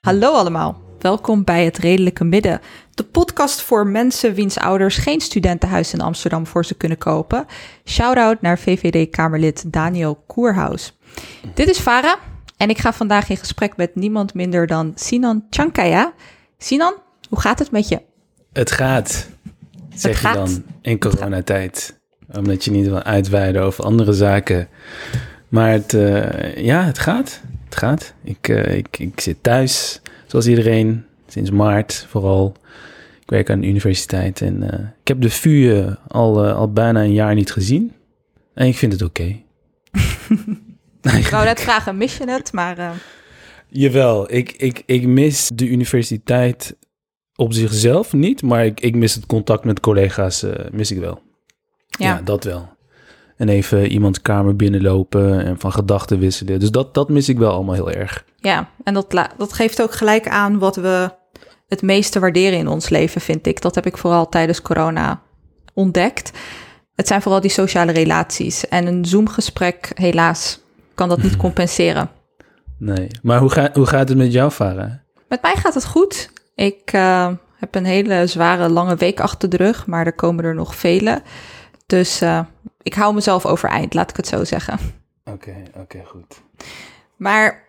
Hallo allemaal, welkom bij het Redelijke Midden. De podcast voor mensen wiens ouders geen studentenhuis in Amsterdam voor ze kunnen kopen. Shout-out naar VVD-Kamerlid Daniel Koerhaus. Dit is Farah en ik ga vandaag in gesprek met niemand minder dan Sinan Chankaya. Sinan, hoe gaat het met je? Het gaat, zeg gaat. je dan in coronatijd. Omdat je niet wil uitweiden over andere zaken. Maar het, eh, ja, het gaat. Het gaat. Ik, eh, ik, ik zit thuis, zoals iedereen, sinds maart vooral. Ik werk aan de universiteit en eh, ik heb de VU al, al bijna een jaar niet gezien. En ik vind het oké. Ik wou net vragen, mis je het? Maar eh, Jawel, ik, ik, ik mis de universiteit op zichzelf niet, maar ik, ik mis het contact met collega's, eh, mis ik wel. ja, Ja. dat wel. En even iemands kamer binnenlopen en van gedachten wisselen. Dus dat, dat mis ik wel allemaal heel erg. ja. en dat, dat geeft ook gelijk aan wat we het meeste waarderen in ons leven, vind ik. Dat heb ik vooral tijdens corona ontdekt. Het zijn vooral die sociale relaties. En een Zoom-gesprek, helaas, kan dat niet compenseren. Nee. Maar hoe, ga, hoe gaat het met jou, Farah? Met mij gaat het goed. Ik eh, heb een hele zware, lange week achter de rug, maar er komen er nog vele. Dus eh, ik hou mezelf overeind, laat ik het zo zeggen. Oké, oké, goed. Maar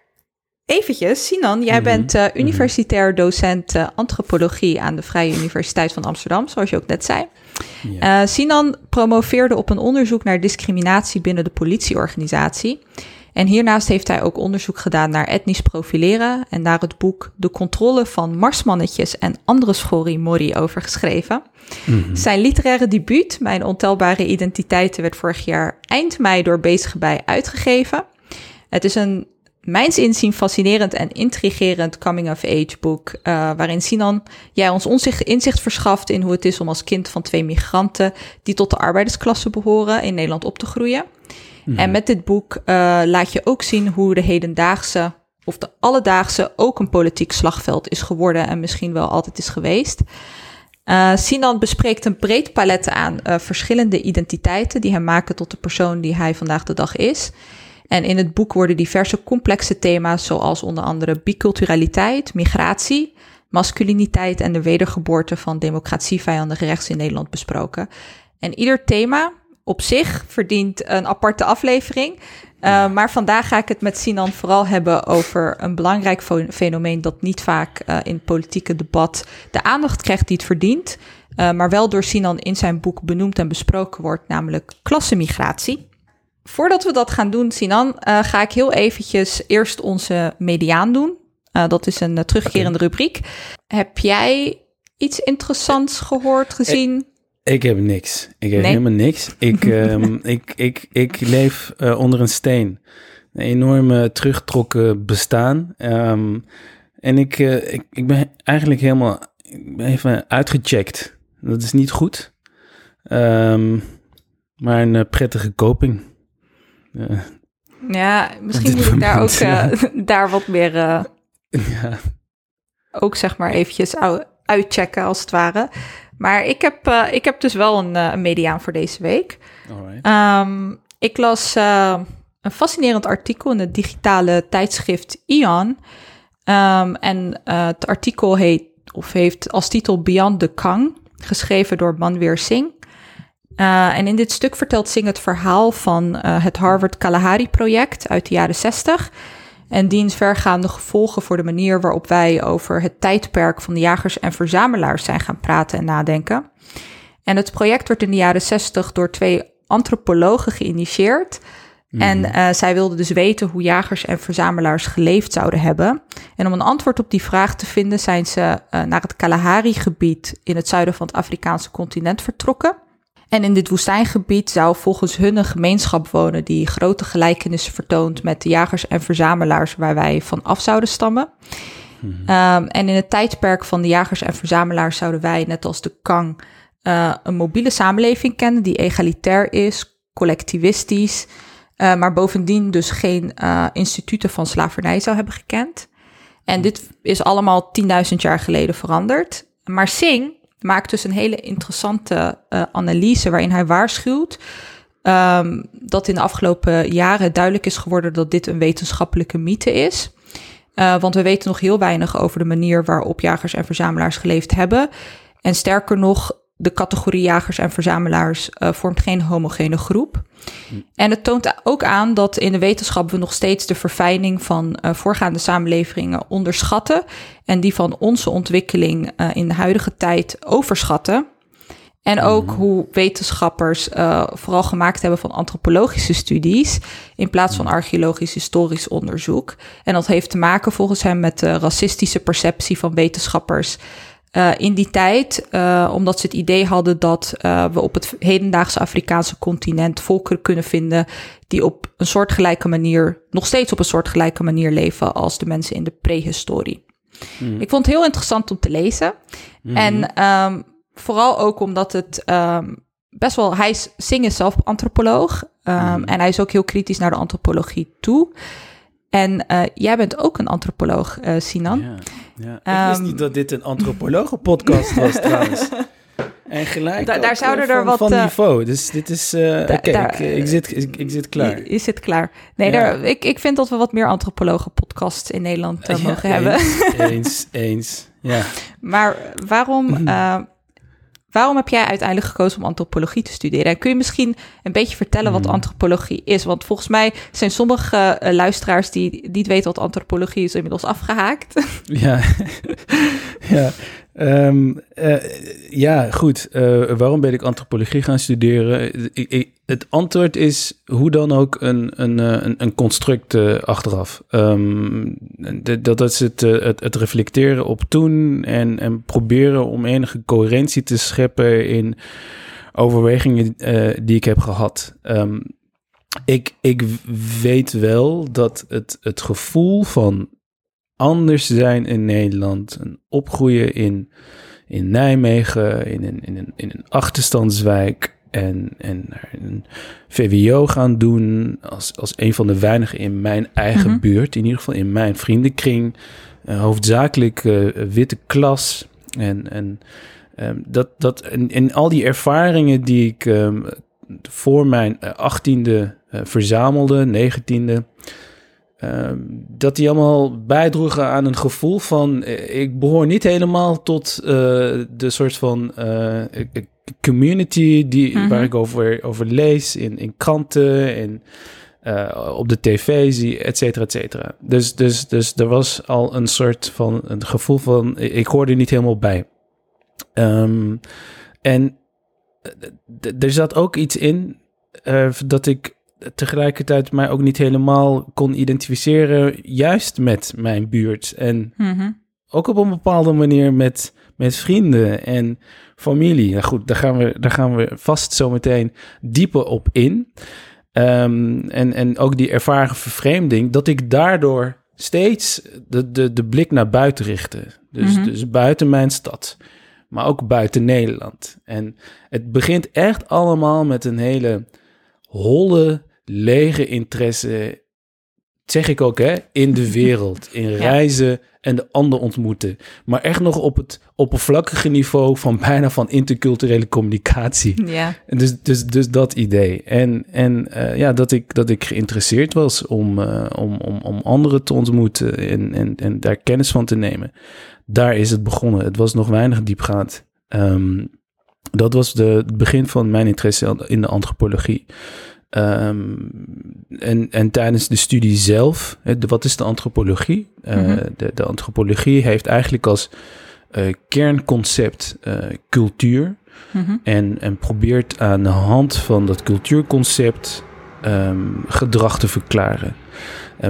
eventjes, Sinan, jij Mhm, bent eh, universitair docent antropologie aan de Vrije Universiteit van Amsterdam, zoals je ook net zei. Ja. Sinan promoveerde op een onderzoek naar discriminatie binnen de politieorganisatie. En hiernaast heeft hij ook onderzoek gedaan naar etnisch profileren en daar het boek De controle van marsmannetjes en andere schorimori over geschreven. Mhm. Zijn literaire debuut, Mijn ontelbare identiteiten, werd vorig jaar eind mei door Bezige Bij uitgegeven. Het is een mijns inzien fascinerend en intrigerend coming-of-age boek, eh, waarin Sinan jij ons onzicht, inzicht verschaft in hoe het is om als kind van twee migranten die tot de arbeidersklasse behoren in Nederland op te groeien. En met dit boek eh, laat je ook zien hoe de hedendaagse of de alledaagse ook een politiek slagveld is geworden en misschien wel altijd is geweest. Eh, Sinan bespreekt een breed palet aan eh, verschillende identiteiten die hem maken tot de persoon die hij vandaag de dag is. En in het boek worden diverse complexe thema's zoals onder andere biculturaliteit, migratie, masculiniteit en de wedergeboorte van democratievijandig rechts in Nederland besproken. En ieder thema op zich verdient een aparte aflevering. Uh, maar vandaag ga ik het met Sinan vooral hebben over een belangrijk fenomeen dat niet vaak uh, in het politieke debat de aandacht krijgt die het verdient. Uh, maar wel door Sinan in zijn boek benoemd en besproken wordt, namelijk klassemigratie. Voordat we dat gaan doen, Sinan, ga ik heel eventjes eerst onze mediaan doen. Dat is een terugkerende rubriek. Heb jij iets interessants gehoord, gezien? Ik heb niks. Ik heb Nee? helemaal niks. Ik, um, ik, ik, ik leef uh, onder een steen. Een enorme teruggetrokken bestaan. Um, en ik, uh, ik, ik ben eigenlijk helemaal ik ben even uitgecheckt. Dat is niet goed. Um, maar een uh, prettige koping. Uh, ja, misschien moet ik daar ook daar wat meer ja. ook zeg maar eventjes uitchecken als het ware. Maar ik heb, uh, ik heb dus wel een, uh, een mediaan voor deze week. Um, ik las uh, een fascinerend artikel in het digitale tijdschrift Ion. Um, en het artikel heet, of heeft als titel Beyond the Kang, geschreven door Manweer Singh. En in dit stuk vertelt Singh het verhaal van het Harvard Kalahari-project uit de jaren 60 en diens vergaande gevolgen voor de manier waarop wij over het tijdperk van de jagers en verzamelaars zijn gaan praten en nadenken. En het project werd in de jaren 60 door twee antropologen geïnitieerd. Mm. En uh, zij wilden dus weten hoe jagers en verzamelaars geleefd zouden hebben. En om een antwoord op die vraag te vinden zijn ze uh, naar het Kalahari-gebied in het zuiden van het Afrikaanse continent vertrokken. En in dit woestijngebied zou volgens hun een gemeenschap wonen die grote gelijkenissen vertoont met de jagers en verzamelaars waar wij van af zouden stammen. Mm-hmm. Um, en in het tijdperk van de jagers en verzamelaars zouden wij, net als de Kang, uh, een mobiele samenleving kennen die egalitair is, collectivistisch, eh, maar bovendien dus geen eh, instituten van slavernij zou hebben gekend. En dit is allemaal 10.000 jaar geleden veranderd. Maar Singh maakt dus een hele interessante eh, analyse waarin hij waarschuwt ehm, dat in de afgelopen jaren duidelijk is geworden dat dit een wetenschappelijke mythe is. Uh, want we weten nog heel weinig over de manier waarop jagers en verzamelaars geleefd hebben. En sterker nog, de categorie jagers en verzamelaars uh, vormt geen homogene groep. En het toont ook aan dat in de wetenschap we nog steeds de verfijning van uh, voorgaande samenlevingen onderschatten en die van onze ontwikkeling uh, in de huidige tijd overschatten. En ook mm. hoe wetenschappers uh, vooral gemaakt hebben van antropologische studies in plaats van archeologisch historisch onderzoek. En dat heeft te maken volgens hem met de racistische perceptie van wetenschappers uh, in die tijd, uh, omdat ze het idee hadden dat uh, we op het hedendaagse Afrikaanse continent volkeren kunnen vinden die op een soortgelijke manier, nog steeds op een soortgelijke manier leven als de mensen in de prehistorie. Mm. Ik vond het heel interessant om te lezen. Mm. En um, vooral ook omdat het um, best wel, hij is Singh zelf antropoloog um, mm. en hij is ook heel kritisch naar de antropologie toe. En uh, jij bent ook een antropoloog, uh, Sinan. Ja, ja. Ik wist niet dat dit een antropologen-podcast was trouwens. En gelijk da daar zouden van, er wat van niveau. Dus dit is. Uh, Oké, okay, ik, ik, zit, ik, ik, zit klaar. Je, je zit klaar. Nee, ja. daar, ik, ik vind dat we wat meer antropologen-podcasts in Nederland mogen hebben. Eens, eens. Ja. Maar waarom? Uh, Waarom heb jij uiteindelijk gekozen om antropologie te studeren? En kun je misschien een beetje vertellen wat antropologie is? Want volgens mij zijn sommige uh, luisteraars die niet weten wat antropologie is, inmiddels afgehaakt. Ja, ja. Um, uh, ja, goed. Uh, waarom ben ik antropologie gaan studeren? Ik, het antwoord is hoe dan ook een, een, een, een construct achteraf. De, dat is het, het, het, reflecteren op toen en, en proberen om enige coherentie te scheppen in overwegingen die ik heb gehad. Um, ik, ik weet wel dat het, het gevoel van anders zijn in Nederland. Een opgroeien in, in Nijmegen, in een, in, een, in een achterstandswijk. En, en naar een VWO gaan doen als, als een van de weinigen in mijn eigen mm -hmm. buurt. In ieder geval in mijn vriendenkring. Uh, hoofdzakelijk uh, witte klas. En, en um, dat, dat, en, en al die ervaringen die ik um, voor mijn achttiende uh, verzamelde, negentiende... Um, dat die allemaal bijdroegen aan een gevoel van ik behoor niet helemaal tot uh, de soort van uh, community die, mm -hmm. waar ik over, over lees in, in kranten en op de tv zie, et cetera, et cetera. Dus, dus, dus er was al een soort van een gevoel van ik hoorde niet helemaal bij. Um, en er zat ook iets in dat ik tegelijkertijd mij ook niet helemaal kon identificeren, juist met mijn buurt. En Mhm. mm -hmm. ook op een bepaalde manier met, met vrienden en familie. Nou goed, daar gaan we, daar gaan we vast zometeen dieper op in. Um, en, en ook die ervaren vervreemding, dat ik daardoor steeds de, de, de blik naar buiten richtte. Dus, mm -hmm. dus buiten mijn stad, maar ook buiten Nederland. En het begint echt allemaal met een hele holle, lege interesse, zeg ik ook, hè, in de wereld, in reizen en de ander ontmoeten. Maar echt nog op het oppervlakkige niveau van bijna van interculturele communicatie. Ja. En dus, dus, dus dat idee. En, en uh, ja, dat ik, dat ik geïnteresseerd was om, uh, om, om, om anderen te ontmoeten en, en, en daar kennis van te nemen. Daar is het begonnen. Het was nog weinig diepgaand. Um, dat was de, het begin van mijn interesse in de antropologie. Um, en, en tijdens de studie zelf, de, wat is de antropologie? Mm -hmm. de, de, antropologie heeft eigenlijk als uh, kernconcept uh, cultuur. Mm -hmm. en, en probeert aan de hand van dat cultuurconcept um, gedrag te verklaren.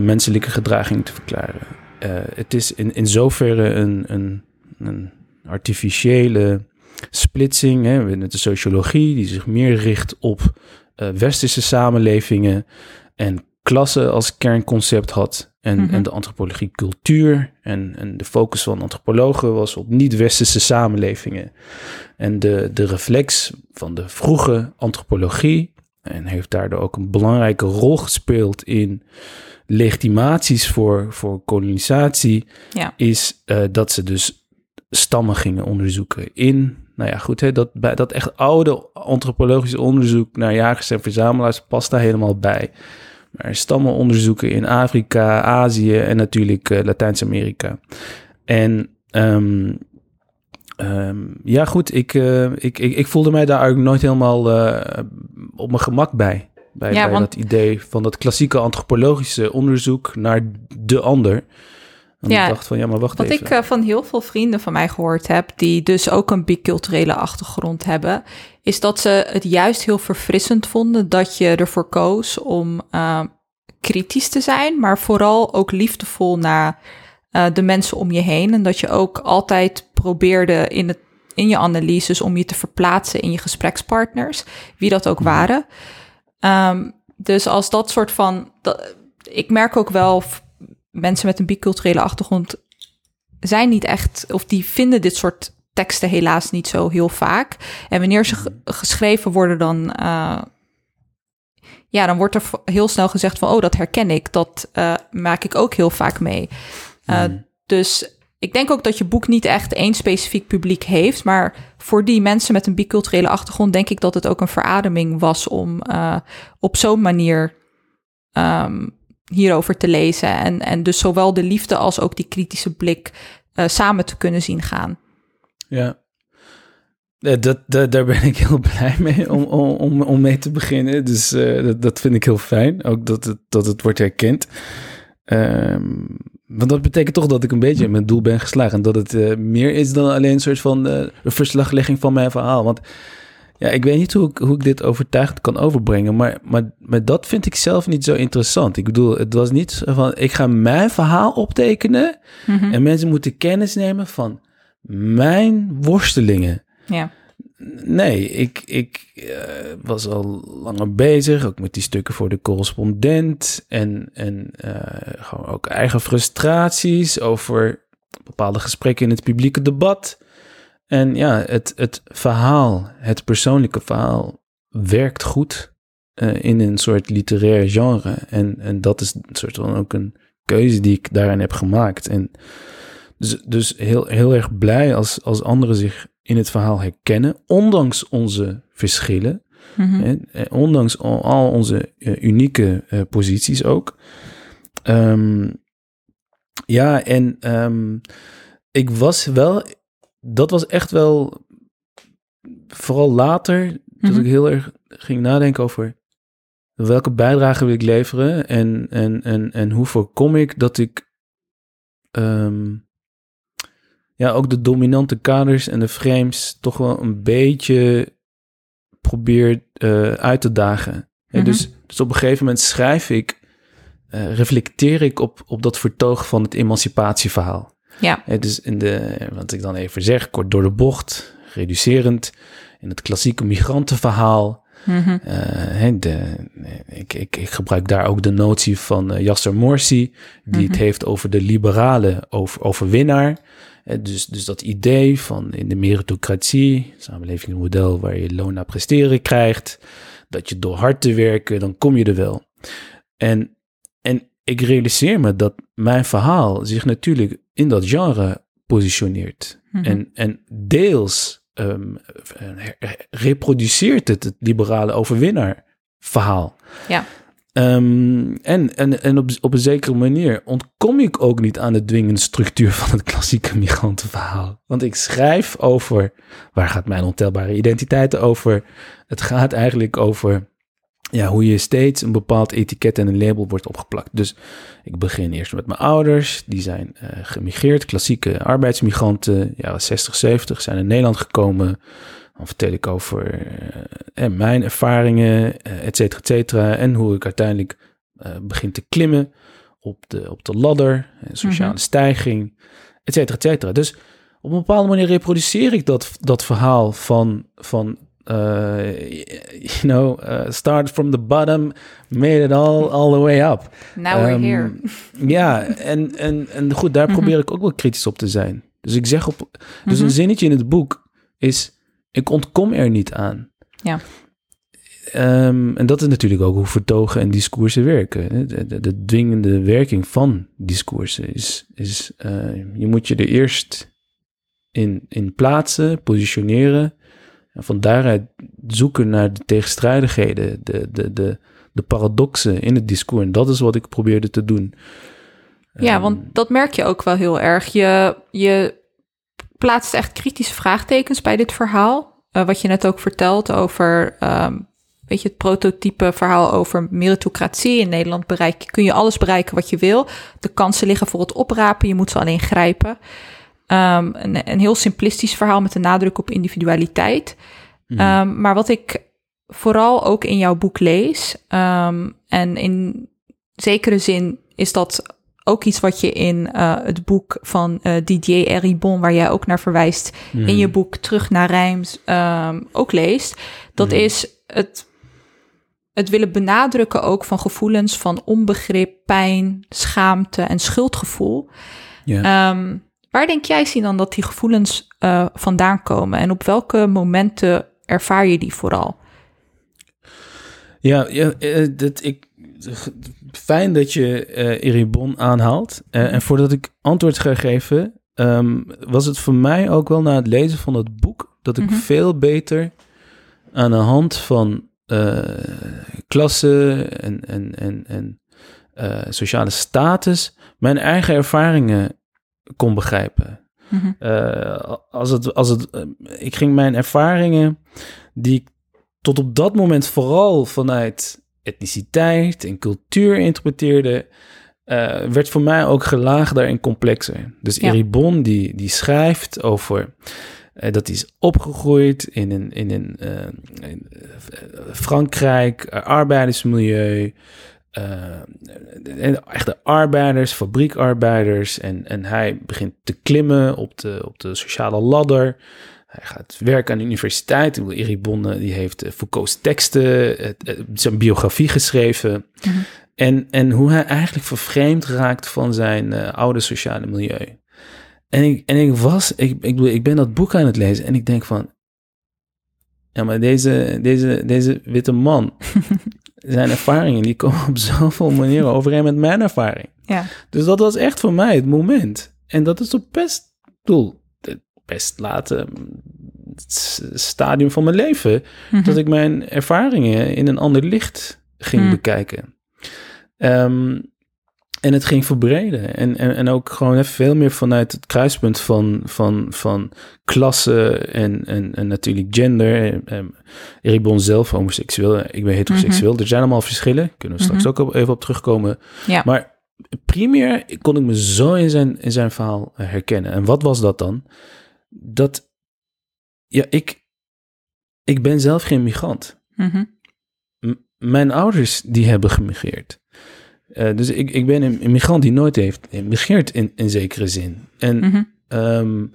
menselijke gedraging te verklaren. het is in, in zoverre een, een, een artificiële splitsing. Hè, met de sociologie die zich meer richt op uh, westerse samenlevingen en klasse als kernconcept had. En, Mhm. mm -hmm. en de antropologie cultuur. En, en de focus van antropologen was op niet-westerse samenlevingen. En de, de reflex van de vroege antropologie en heeft daardoor ook een belangrijke rol gespeeld in legitimaties voor, voor kolonisatie, Ja. is eh, dat ze dus stammen gingen onderzoeken in, nou ja, goed, hè, dat, dat echt oude antropologische onderzoek naar jagers en verzamelaars past daar helemaal bij. Maar stammen onderzoeken in Afrika, Azië en natuurlijk eh, Latijns-Amerika. En ehm, ehm, ja, goed, ik, eh, ik, ik, ik voelde mij daar eigenlijk nooit helemaal eh, op mijn gemak bij. Bij, Ja, bij want- dat idee van dat klassieke antropologische onderzoek naar de ander. En Ja, ik dacht van, ja, maar wacht Wat even. ik eh, van heel veel vrienden van mij gehoord heb, die dus ook een biculturele achtergrond hebben, is dat ze het juist heel verfrissend vonden dat je ervoor koos om eh, kritisch te zijn, maar vooral ook liefdevol naar eh, de mensen om je heen. En dat je ook altijd probeerde in, het, in je analyses om je te verplaatsen in je gesprekspartners, wie dat ook waren. Ehm, dus als dat soort van. Dat, ik merk ook wel mensen met een biculturele achtergrond zijn niet echt, of die vinden dit soort teksten helaas niet zo heel vaak. En wanneer ze ge- geschreven worden, dan, eh, ja, dan wordt er heel snel gezegd van, oh, dat herken ik, dat eh, maak ik ook heel vaak mee. Eh, Dus ik denk ook dat je boek niet echt één specifiek publiek heeft, maar voor die mensen met een biculturele achtergrond denk ik dat het ook een verademing was om op zo'n manier ehm, hierover te lezen en, en dus zowel de liefde als ook die kritische blik eh, samen te kunnen zien gaan. Ja. Dat, dat, daar ben ik heel blij mee om, om, om, mee te beginnen. Dus eh, dat, vind ik heel fijn. Ook dat het, dat het wordt herkend. Ehm, want dat betekent toch dat ik een beetje in mijn doel ben geslagen. En dat het eh, meer is dan alleen een soort van een verslaglegging van mijn verhaal. Want ja, ik weet niet hoe ik, hoe ik dit overtuigend kan overbrengen. Maar, maar, maar dat vind ik zelf niet zo interessant. Ik bedoel, het was niet van... Ik ga mijn verhaal optekenen... Mhm. En mensen moeten kennis nemen van mijn worstelingen. Ja. Nee, ik, ik eh, was al langer bezig, ook met die stukken voor de correspondent. En, en eh, gewoon ook eigen frustraties over bepaalde gesprekken in het publieke debat. En ja, het, het verhaal, het persoonlijke verhaal, werkt goed eh, in een soort literair genre. En, en dat is een soort van ook een keuze die ik daarin heb gemaakt. En dus, dus heel, heel erg blij als, als anderen zich in het verhaal herkennen, ondanks onze verschillen. Mhm. Hè, eh, ondanks al, al onze eh, unieke posities ook. Ehm, ja, en ehm, ik was wel, dat was echt wel, vooral later, dat Mhm. ik heel erg ging nadenken over welke bijdrage wil ik leveren en, en, en, en hoe voorkom ik dat ik ehm, ja, ook de dominante kaders en de frames toch wel een beetje probeer eh, uit te dagen. Mhm. dus, dus op een gegeven moment schrijf ik, eh, reflecteer ik op, op dat vertoog van het emancipatieverhaal. Ja. Hè, dus in de, wat ik dan even zeg, kort door de bocht, reducerend, in het klassieke migrantenverhaal. Mhm. eh, de, ik, ik, ik gebruik daar ook de notie van eh, Yasser Morsi, die het Mhm. heeft over de liberale over, overwinnaar. Eh, dus, dus dat idee van in de meritocratie, samenlevingsmodel waar je loon naar presteren krijgt, dat je door hard te werken, dan kom je er wel. En, en ik realiseer me dat mijn verhaal zich natuurlijk in dat genre positioneert. Mhm. En, en deels ehm, eh, reproduceert het het liberale overwinnaar verhaal. Ja. Ehm, en en, en op, op een zekere manier ontkom ik ook niet aan de dwingende structuur van het klassieke migrantenverhaal. Want ik schrijf over, waar gaat mijn ontelbare identiteit over? Het gaat eigenlijk over ja, hoe je steeds een bepaald etiket en een label wordt opgeplakt. Dus ik begin eerst met mijn ouders, die zijn eh, gemigreerd, klassieke arbeidsmigranten, jaren 60, 70, zijn in Nederland gekomen. Dan vertel ik over eh, eh, mijn ervaringen, eh, et cetera, et cetera. En hoe ik uiteindelijk begin te klimmen op de, op de ladder, eh, sociale Mhm. stijging, et cetera, et cetera. Dus op een bepaalde manier reproduceer ik dat, dat verhaal van, van eh, you know, uh, start from the bottom, made it all, all the way up. Now we're Ehm, here. Ja, en, en, en goed, daar Mhm. probeer ik ook wel kritisch op te zijn. Dus ik zeg op, dus Mhm. een zinnetje in het boek is, ik ontkom er niet aan. Ja. ehm, en dat is natuurlijk ook hoe vertogen en discoursen werken. hè. De, de, de dwingende werking van discoursen is, is eh, je moet je er eerst in, in plaatsen, positioneren. En van daaruit zoeken naar de tegenstrijdigheden, de, de, de, de paradoxen in het discours. En dat is wat ik probeerde te doen. Ja, Ehm, want dat merk je ook wel heel erg. Je, je plaatst echt kritische vraagtekens bij dit verhaal. Eh, wat je net ook vertelt over, ehm, weet je, het prototype verhaal over meritocratie. In Nederland bereik, kun je alles bereiken wat je wil. De kansen liggen voor het oprapen, je moet ze alleen grijpen. Ehm, een, een heel simplistisch verhaal met een nadruk op individualiteit. mhm. Ehm, maar wat ik vooral ook in jouw boek lees, ehm, en in zekere zin is dat ook iets wat je in eh, het boek van eh, Didier Eribon, waar jij ook naar verwijst, Mhm. in je boek Terug naar Rijms ook leest. Dat Mhm. is het, het willen benadrukken ook van gevoelens van onbegrip, pijn, schaamte en schuldgevoel. ja. Waar denk jij, Sinan, dat die gevoelens eh, vandaan komen? En op welke momenten ervaar je die vooral? Ja, ja eh, dat, ik, fijn dat je eh Eribon aanhaalt. En voordat ik antwoord ga geven, ehm, was het voor mij ook wel na het lezen van het boek dat ik Mhm. veel beter aan de hand van klasse en, en, en, en sociale status mijn eigen ervaringen kon begrijpen. Mhm. Eh, als het, als het, eh, ik ging mijn ervaringen, die ik tot op dat moment vooral vanuit etniciteit en cultuur interpreteerde, eh, werd voor mij ook gelaagder en complexer. Dus Ja. Eribon die, die schrijft over dat hij is opgegroeid in een, in een in, Frankrijk, arbeidersmilieu. Eh, echte arbeiders, fabriekarbeiders. En, en hij begint te klimmen op de, op de sociale ladder. Hij gaat werken aan de universiteit. Ik bedoel, Eribon eh, die heeft eh, Foucault's teksten, zijn biografie geschreven. Mhm. En, en hoe hij eigenlijk vervreemd raakt van zijn oude sociale milieu. En ik, en ik was, ik, ik, ik ben dat boek aan het lezen en ik denk van, ja, maar deze, deze, deze witte man, zijn ervaringen, die komen op zoveel manieren overeen met mijn ervaring. Ja. Dus dat was echt voor mij het moment. En dat is op best, ik bedoel, het best late s- stadium van mijn leven, Mhm. dat ik mijn ervaringen in een ander licht ging Hmm. bekijken. Ehm, en het ging verbreden. En, en, en ook gewoon even veel meer vanuit het kruispunt van, van, van klasse en, en, en natuurlijk gender. En, en Eribon zelf homoseksueel, ik ben heteroseksueel. Er zijn allemaal verschillen. Kunnen we straks Mhm. ook op- even op terugkomen. Ja. Maar primair kon ik me zo in zijn, in zijn verhaal eh, herkennen. En wat was dat dan? Dat, ja, ik, ik ben zelf geen migrant. Mhm. M- mijn ouders die hebben gemigreerd. Eh, dus ik, ik ben een, een migrant die nooit heeft gemigreerd in, in zekere zin. En Mhm. ehm,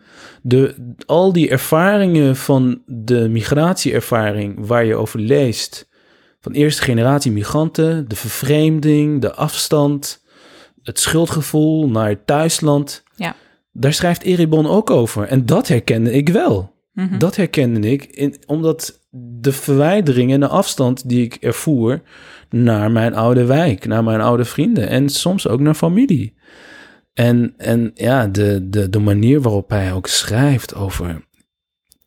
de, al die ervaringen van de migratieervaring waar je over leest, van eerste generatie migranten, de vervreemding, de afstand, het schuldgevoel naar het thuisland, Ja. daar schrijft Eribon ook over. En dat herkende ik wel. Mhm. Dat herkende ik, in, omdat de verwijdering en de afstand die ik ervoer naar mijn oude wijk, naar mijn oude vrienden en soms ook naar familie. En, en ja, de, de, de manier waarop hij ook schrijft over,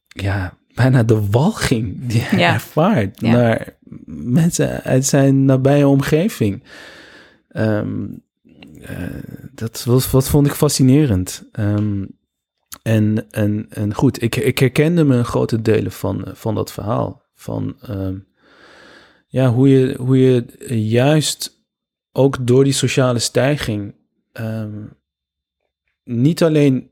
ja, bijna de walging die hij Ja. ervaart Ja. naar mensen uit zijn nabije omgeving. Ehm, eh, dat was, wat vond ik fascinerend. Ehm, en, en, en goed, ik, ik herkende me grote delen van, van dat verhaal. Van ehm, ja, hoe, je, hoe je juist ook door die sociale stijging ehm, niet alleen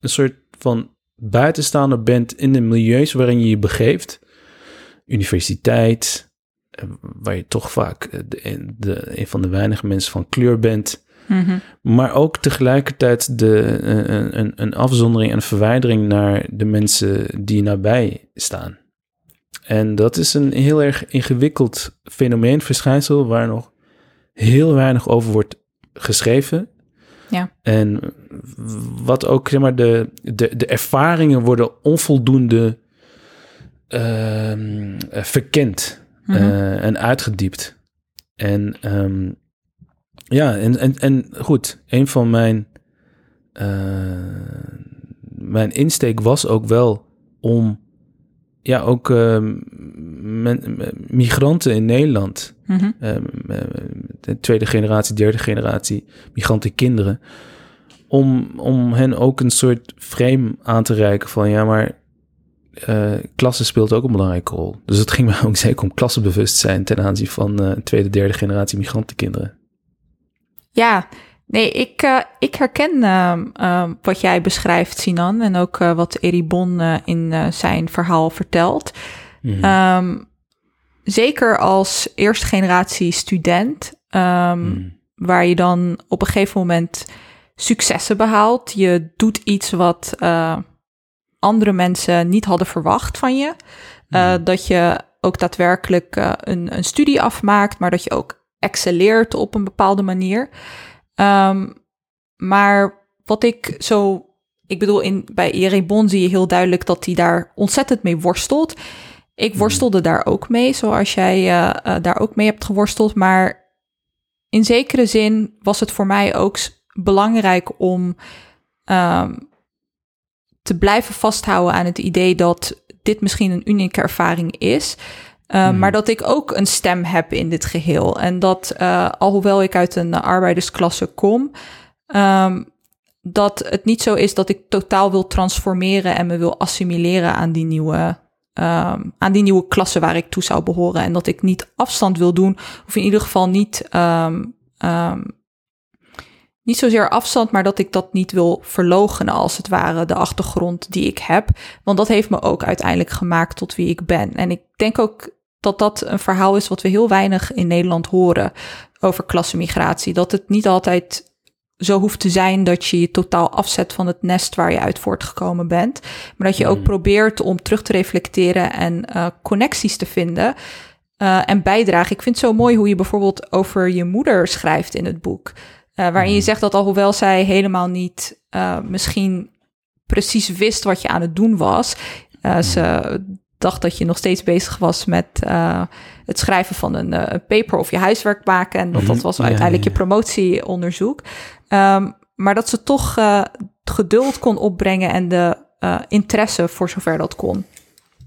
een soort van buitenstaander bent in de milieus waarin je je begeeft. Universiteit, eh, waar je toch vaak eh, de, de, een van de weinige mensen van kleur bent. Mhm. Maar ook tegelijkertijd de, eh, een, een, een afzondering en verwijdering naar de mensen die nabij staan. En dat is een heel erg ingewikkeld fenomeen, verschijnsel, waar nog heel weinig over wordt geschreven. Ja. En wat ook, zeg maar, de, de, de ervaringen worden onvoldoende ehm, eh, verkend. Mhm. eh, en uitgediept. En ehm, ja, en, en, en goed, een van mijn, eh, mijn insteek was ook wel om ja, ook men- migranten in Nederland Mhm. ehm, eh, de tweede generatie, derde generatie migrantenkinderen. Om, om hen ook een soort frame aan te reiken van ja, maar eh klasse speelt ook een belangrijke rol. Dus het ging mij ook zeker om klassenbewustzijn ten aanzien van eh, tweede, derde generatie migrantenkinderen. Ja, nee, ik, eh, ik herken ehm, ehm, wat jij beschrijft, Sinan. En ook eh, wat Eribon eh, in zijn verhaal vertelt. Mhm. Ehm, zeker als eerste generatie student, Mhm. waar je dan op een gegeven moment successen behaalt. Je doet iets wat andere mensen niet hadden verwacht van je. Mhm. Dat je ook daadwerkelijk een, een studie afmaakt, maar dat je ook excelleert op een bepaalde manier. Ehm, maar wat ik zo. Ik bedoel, in, bij Erebon zie je heel duidelijk dat hij daar ontzettend mee worstelt. Ik worstelde daar ook mee, zoals jij eh, eh, daar ook mee hebt geworsteld. Maar in zekere zin was het voor mij ook belangrijk om ehm, te blijven vasthouden aan het idee dat dit misschien een unieke ervaring is. Uh, Mhm. Maar dat ik ook een stem heb in dit geheel. En dat, uh, alhoewel ik uit een arbeidersklasse kom, um, dat het niet zo is dat ik totaal wil transformeren en me wil assimileren aan die nieuwe, um, aan die nieuwe klasse waar ik toe zou behoren. En dat ik niet afstand wil doen, of in ieder geval niet, um, niet zozeer afstand, maar dat ik dat niet wil verlogenen als het ware, de achtergrond die ik heb. Want dat heeft me ook uiteindelijk gemaakt tot wie ik ben. En ik denk ook dat dat een verhaal is wat we heel weinig in Nederland horen over klassenmigratie. Dat het niet altijd zo hoeft te zijn dat je je totaal afzet van het nest waar je uit voortgekomen bent. Maar dat je ook probeert om terug te reflecteren en uh, connecties te vinden. Uh, en bijdragen. Ik vind het zo mooi hoe je bijvoorbeeld over je moeder schrijft in het boek. Uh, waarin je zegt dat alhoewel zij helemaal niet misschien precies wist wat je aan het doen was, ze dacht dat je nog steeds bezig was met uh, het schrijven van een, uh, een, paper of je huiswerk maken. En dat, dat was uiteindelijk ja, ja. je promotieonderzoek. Um, maar dat ze toch uh, geduld kon opbrengen en de interesse voor zover dat kon.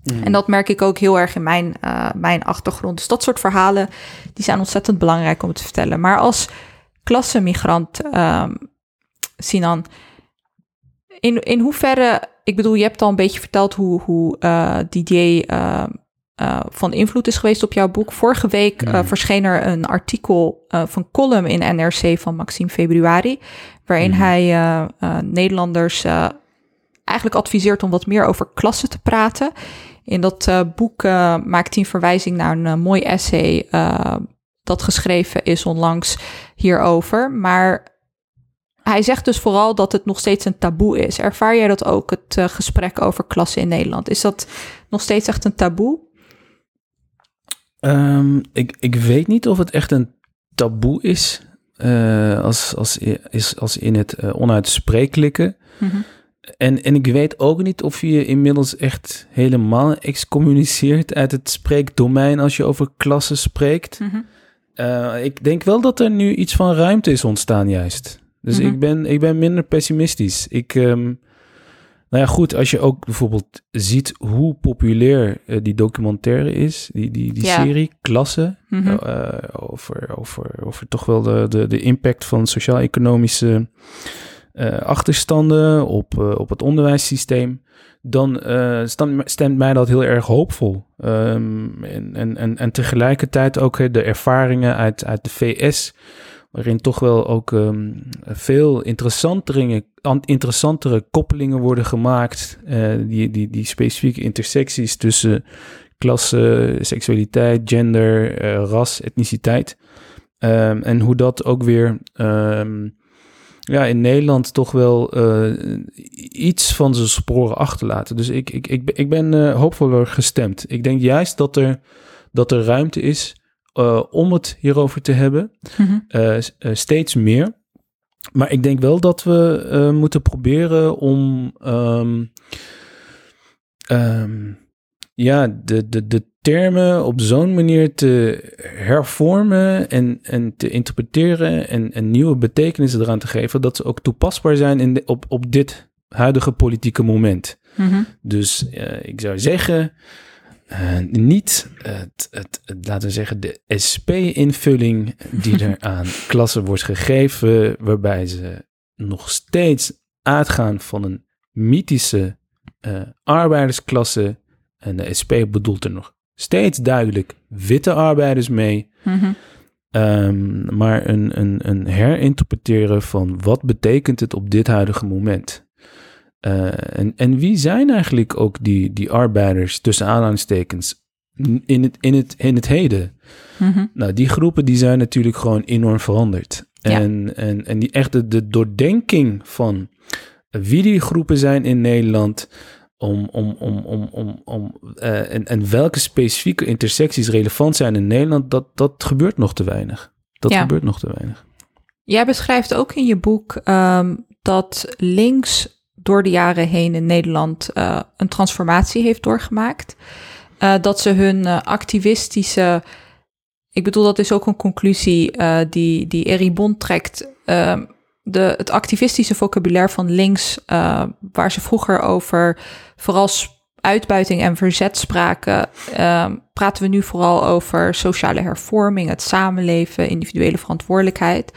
Mm. En dat merk ik ook heel erg in mijn, mijn achtergrond. Dus dat soort verhalen die zijn ontzettend belangrijk om te vertellen. Maar als klassenmigrant, um, Sinan, in, in hoeverre, ik bedoel, je hebt al een beetje verteld hoe, hoe uh, Didier uh, uh, van invloed is geweest op jouw boek. Vorige week uh, verscheen er een artikel van column in NRC van Maxime Februari, waarin mm. hij Nederlanders eigenlijk adviseert om wat meer over klassen te praten. In dat boek maakt hij een verwijzing naar een mooi essay dat geschreven is onlangs hierover. Maar hij zegt dus vooral dat het nog steeds een taboe is. Ervaar jij dat ook, het uh, gesprek over klassen in Nederland? Is dat nog steeds echt een taboe? Um, ik, ik weet niet of het echt een taboe is, uh, als, als, is, als in het uh, onuitsprekelijke. Mm-hmm. En, en ik weet ook niet of je inmiddels echt helemaal excommuniceert uit het spreekdomein als je over klassen spreekt. Uh, ik denk wel dat er nu iets van ruimte is ontstaan, juist. Dus mm-hmm. ik, ben, ik ben minder pessimistisch. Ik, um, nou ja, goed, als je ook bijvoorbeeld ziet hoe populair uh, die documentaire is, die, die, die ja. serie, Klasse, mm-hmm. uh, over, over, over toch wel de, de, de impact van sociaal-economische uh, achterstanden op, op het onderwijssysteem, dan stemt mij dat heel erg hoopvol. Um, en, en, en, en tegelijkertijd ook de ervaringen uit, uit de VS, waarin toch wel ook um, veel interessantere, interessantere koppelingen worden gemaakt, uh, die, die, die specifieke intersecties tussen klasse, seksualiteit, gender, uh, ras, etniciteit. Um, en hoe dat ook weer um, ja, in Nederland toch wel uh, iets van zijn sporen achterlaten. Dus ik, ik, ik, ik ben hoopvoller gestemd. Ik denk juist dat er, dat er ruimte is uh, om het hierover te hebben. Mm-hmm. steeds meer. Maar ik denk wel dat we moeten proberen om um, um, ja, de, de, de termen op zo'n manier te hervormen en, en te interpreteren en, en nieuwe betekenissen eraan te geven, dat ze ook toepasbaar zijn in de, op, op dit huidige politieke moment. Mhm. Dus eh, ik zou zeggen, eh, niet het, het, het, laten we zeggen, de SP-invulling die er aan klassen wordt gegeven, waarbij ze nog steeds uitgaan van een mythische eh, arbeidersklasse. En de SP bedoelt er nog steeds duidelijk witte arbeiders mee. Mhm. Ehm, maar een, een, een herinterpreteren van wat betekent het op dit huidige moment. Eh, en, en wie zijn eigenlijk ook die, die arbeiders tussen aanhalingstekens in het, in, het, in het heden? Mhm. Nou, die groepen die zijn natuurlijk gewoon enorm veranderd. Ja. En, en, en die echte de doordenking van wie die groepen zijn in Nederland, om, om, om, om, om, om, eh, en, en welke specifieke intersecties relevant zijn in Nederland, dat, dat gebeurt nog te weinig. Dat Ja. gebeurt nog te weinig. Jij beschrijft ook in je boek ehm, dat links door de jaren heen in Nederland eh, een transformatie heeft doorgemaakt. Eh, dat ze hun eh, activistische. Ik bedoel, dat is ook een conclusie die, die Erie Bond trekt. Ehm, de, het activistische vocabulaire van links, waar ze vroeger over vooral uitbuiting en verzet spraken, ehm, praten we nu vooral over sociale hervorming, het samenleven, individuele verantwoordelijkheid.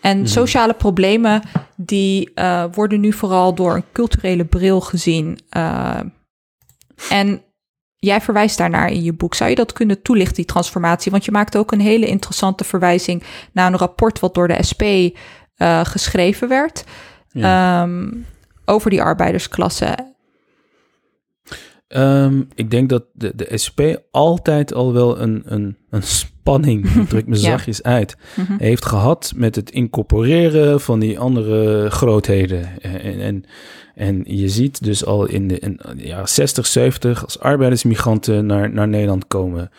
En sociale problemen die eh, worden nu vooral door een culturele bril gezien. eh, en jij verwijst daarnaar in je boek. Zou je dat kunnen toelichten, die transformatie? Want je maakt ook een hele interessante verwijzing naar een rapport wat door de SP eh, geschreven werd. ehm, over die arbeidersklasse. Ehm, ik denk dat de, de SP altijd al wel een, een, een spanning, ik druk me Ja. zachtjes uit, Mhm. heeft gehad met het incorporeren van die andere grootheden. En, en, en je ziet dus al in de, in de jaren 60, 70, als arbeidersmigranten naar, naar Nederland komen,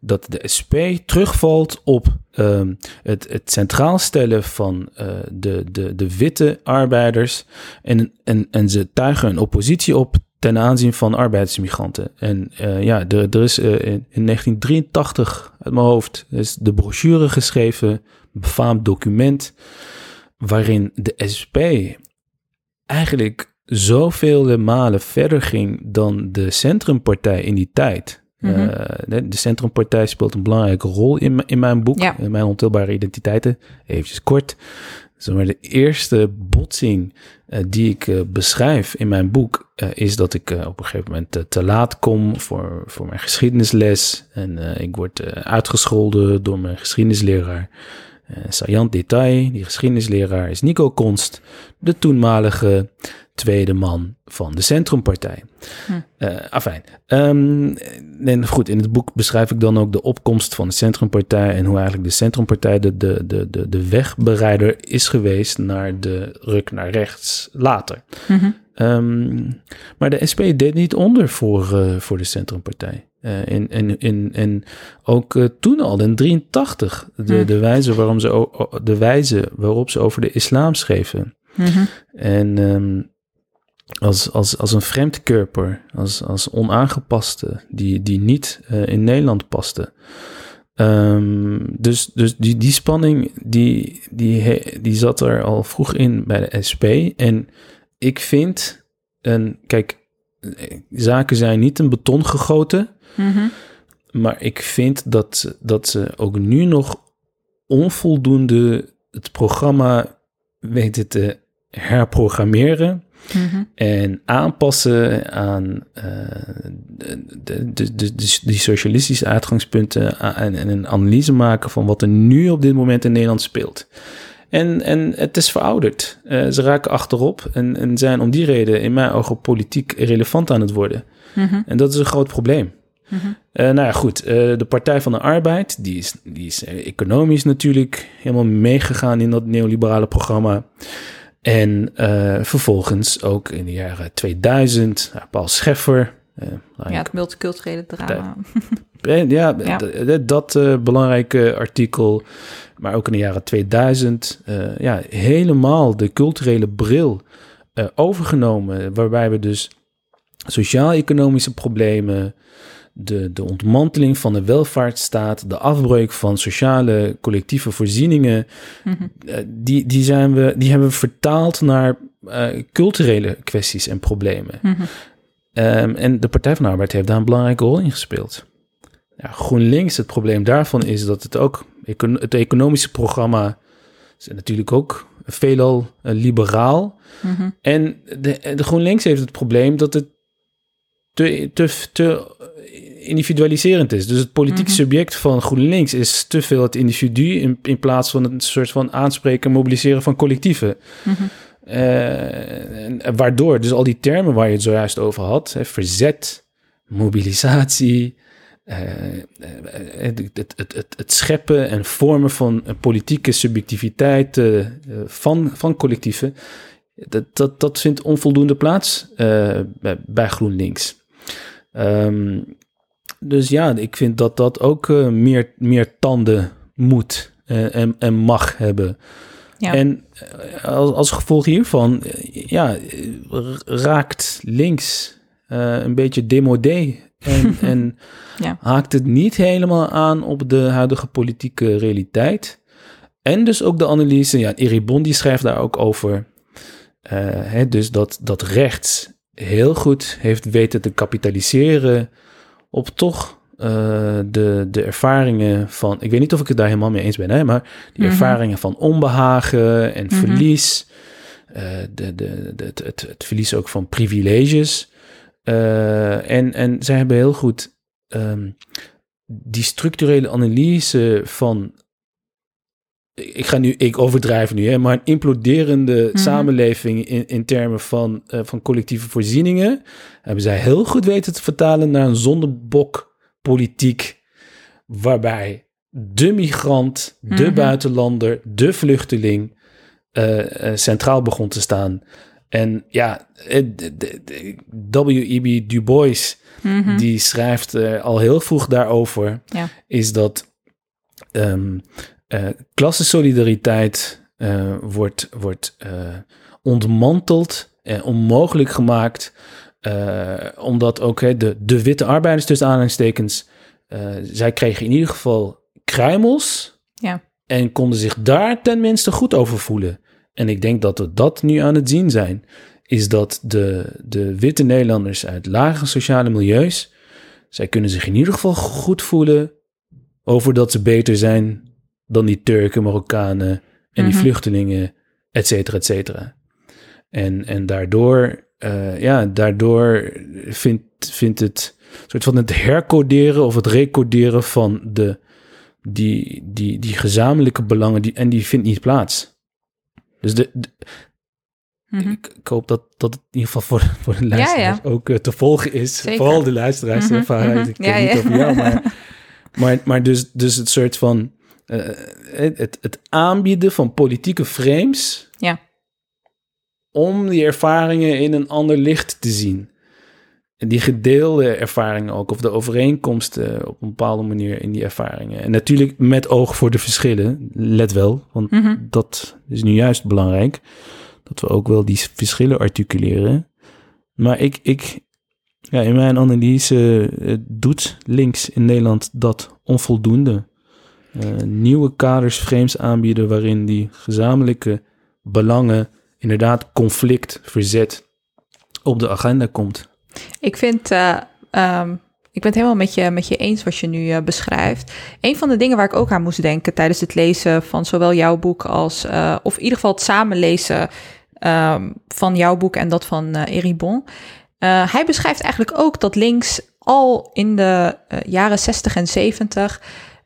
dat de SP terugvalt op ehm, het, het centraal stellen van eh, de, de, de witte arbeiders. En, en, en ze tuigen een oppositie op ten aanzien van arbeidsmigranten. En eh, ja, er, er is eh, in, in 1983 uit mijn hoofd is de brochure geschreven, een befaamd document, waarin de SP eigenlijk zoveel malen verder ging dan de Centrumpartij in die tijd. Mhm. Eh, de, de Centrumpartij speelt een belangrijke rol in, in mijn boek, Ja. in mijn ontilbare identiteiten. Even kort. Zeg maar, de eerste botsing eh, die ik eh, beschrijf in mijn boek eh, is dat ik op een gegeven moment te laat kom voor, voor mijn geschiedenisles. En ik word uitgescholden door mijn geschiedenisleraar. Saillant detail, die geschiedenisleraar is Nico Konst, de toenmalige tweede man van de Centrumpartij. Hm. Eh, afijn. Ehm, en goed, in het boek beschrijf ik dan ook de opkomst van de Centrumpartij en hoe eigenlijk de Centrumpartij de, de, de, de, de wegbereider is geweest naar de ruk naar rechts later. Ehm, maar de SP deed niet onder voor, eh, voor de Centrumpartij. Eh, en, en, en, en ook eh, toen al, in 83, de, Hm. de, wijze waarom ze, de wijze waarop ze over de islam schreven. Mhm. En ehm, als, als, als een vreemdkörper, als, als onaangepaste, die, die niet eh, in Nederland paste. Ehm, dus dus die, die spanning, die, die, die zat er al vroeg in bij de SP. En ik vind, en kijk, eh, zaken zijn niet in beton gegoten. Mhm. Maar ik vind dat, dat ze ook nu nog onvoldoende het programma weten te herprogrammeren Mhm. en aanpassen aan eh, de, de, de, die socialistische uitgangspunten a- en, en een analyse maken van wat er nu op dit moment in Nederland speelt. En, en het is verouderd. Eh, ze raken achterop en, en zijn om die reden in mijn ogen politiek relevant aan het worden. Mhm. En dat is een groot probleem. Mhm. Eh, nou ja, goed. eh, de Partij van de Arbeid, die is, die is eh, economisch natuurlijk helemaal meegegaan in dat neoliberale programma. En eh, vervolgens ook in de jaren 2000, nou, Paul Scheffer. eh, Ja, het multiculturele drama. eh, ja, dat eh, belangrijke artikel. Maar ook in de jaren 2000. eh, ja, helemaal de culturele bril eh, overgenomen. Waarbij we dus sociaal-economische problemen. De, de ontmanteling van de welvaartsstaat, de afbreuk van sociale collectieve voorzieningen, eh, die, die, zijn we, die hebben we vertaald naar eh, culturele kwesties en problemen. Ehm, en de Partij van de Arbeid heeft daar een belangrijke rol in gespeeld. Ja, GroenLinks, het probleem daarvan is dat het ook, het economische programma is natuurlijk ook veelal eh, liberaal. En de, de GroenLinks heeft het probleem dat het te, te, te individualiserend is. Dus het politieke subject van GroenLinks is te veel het individu in, in plaats van een soort van aanspreken en mobiliseren van collectieven. Eh, en, waardoor dus al die termen waar je het zojuist over had, hè, verzet, mobilisatie, eh, eh, het, het, het, scheppen en vormen van politieke subjectiviteit eh, eh, van, van collectieven, dat, dat, dat vindt onvoldoende plaats eh, bij, bij GroenLinks. Ehm, dus ja, ik vind dat dat ook eh, meer, meer tanden moet eh, en, en mag hebben. Ja. En eh, als, als gevolg hiervan, ja, raakt links een beetje demodé. En, en Ja. haakt het niet helemaal aan op de huidige politieke realiteit. En dus ook de analyse, ja, Eribon die schrijft daar ook over. hè, dus dat, dat rechts heel goed heeft weten te kapitaliseren op toch eh, de, de ervaringen van... Ik weet niet of ik het daar helemaal mee eens ben, hè, maar die Mhm. ervaringen van onbehagen en verlies. eh, de, de, de, het, het, het verlies ook van privileges. Eh, en, en zij hebben heel goed ehm, die structurele analyse van. Ik ga nu, ik overdrijf nu, hè, maar een imploderende samenleving in, in termen van, eh, van collectieve voorzieningen. Hebben zij heel goed weten te vertalen naar een zondebokpolitiek. Waarbij de migrant, de Mhm. buitenlander, de vluchteling eh, eh, centraal begon te staan. En ja, W.E.B. Du Bois, Mhm. die schrijft eh, al heel vroeg daarover, Ja. is dat ehm eh, klassensolidariteit eh, wordt, wordt eh, ontmanteld en onmogelijk gemaakt, omdat ook hè, de, de witte arbeiders tussen aanhalingstekens, zij kregen in ieder geval kruimels Ja. en konden zich daar tenminste goed over voelen. En ik denk dat we dat nu aan het zien zijn. Is dat de, de witte Nederlanders uit lage sociale milieus. zij kunnen zich in ieder geval goed voelen. over dat ze beter zijn dan die Turken, Marokkanen. en die Mhm. vluchtelingen, et cetera, et cetera. En, en daardoor, eh, ja, daardoor vindt, vindt het soort van het hercoderen of het recoderen van de, die, die, die gezamenlijke belangen, die, en die vindt niet plaats. Dus de, de- Mhm. ik, ik hoop dat, dat het in ieder geval voor, voor de luisteraars ook eh, te volgen is. Zeker. Vooral de luisteraars. Mhm. Ik Ja, niet over jou, maar, maar, maar dus, dus het soort van... eh, het, het aanbieden van politieke frames... Ja. om die ervaringen in een ander licht te zien. En die gedeelde ervaringen ook, of de overeenkomsten op een bepaalde manier in die ervaringen. En natuurlijk met oog voor de verschillen, let wel, want Mhm. dat is nu juist belangrijk. Dat we ook wel die verschillen articuleren. Maar ik, ik ja, in mijn analyse eh, doet links in Nederland dat onvoldoende. Eh, nieuwe kaders, frames aanbieden waarin die gezamenlijke belangen, inderdaad conflict, verzet op de agenda komt. Ik vind, eh, ehm, ik ben het helemaal met je, met je eens wat je nu eh, beschrijft. Een van de dingen waar ik ook aan moest denken tijdens het lezen van zowel jouw boek als, of in ieder geval het samenlezen ehm, van jouw boek en dat van Eribon. Hij beschrijft eigenlijk ook dat links al in de jaren 60 en 70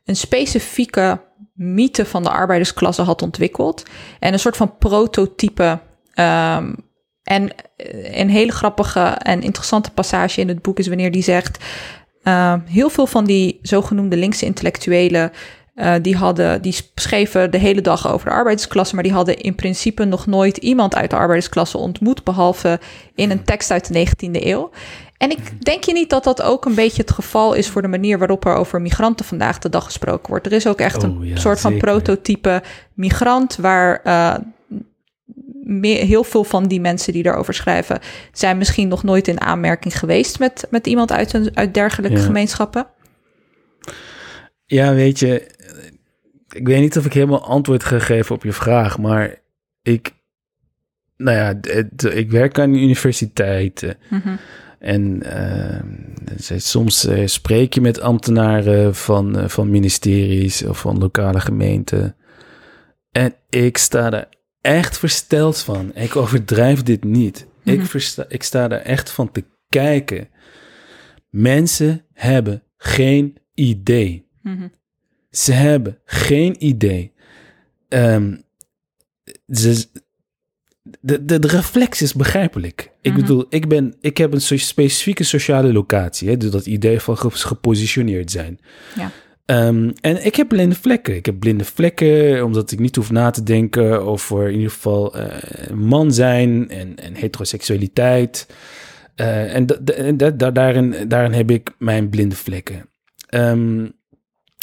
een specifieke mythe van de arbeidersklasse had ontwikkeld. En een soort van prototype. ehm, en eh, een hele grappige en interessante passage in het boek is wanneer die zegt: uh, heel veel van die zogenoemde linkse intellectuelen. Uh, die, hadden, die schreven de hele dag over de arbeidersklasse, maar die hadden in principe nog nooit iemand uit de arbeidersklasse ontmoet, behalve in een tekst uit de 19e eeuw. En ik denk je niet dat dat ook een beetje het geval is voor de manier waarop er over migranten vandaag de dag gesproken wordt. Er is ook echt Oh, een ja, soort van zeker. prototype migrant waar uh, meer, heel veel van die mensen die daarover schrijven, zijn misschien nog nooit in aanmerking geweest met, met iemand uit, een, uit dergelijke Ja. gemeenschappen. Ja, weet je, ik weet niet of ik helemaal antwoord ga geven op je vraag, maar ik, nou ja, ik werk aan de universiteit. eh, Mhm. En eh, soms eh, spreek je met ambtenaren van, eh, van ministeries of van lokale gemeenten. En ik sta daar echt versteld van. Ik overdrijf dit niet. Mhm. ik, versta, ik sta daar echt van te kijken. Mensen hebben geen idee. Mhm. Ze hebben geen idee. Ze, de, de, de reflex is begrijpelijk. Ik Mhm. bedoel, ik, ben, ik heb een so- specifieke sociale locatie. Hè, dus dat idee van ge- gepositioneerd zijn. Ja. Ehm, en ik heb blinde vlekken. Ik heb blinde vlekken omdat ik niet hoef na te denken over in ieder geval eh, man zijn en, en heteroseksualiteit. Eh, en da- da- en da- da- daarin, daarin heb ik mijn blinde vlekken. Ehm,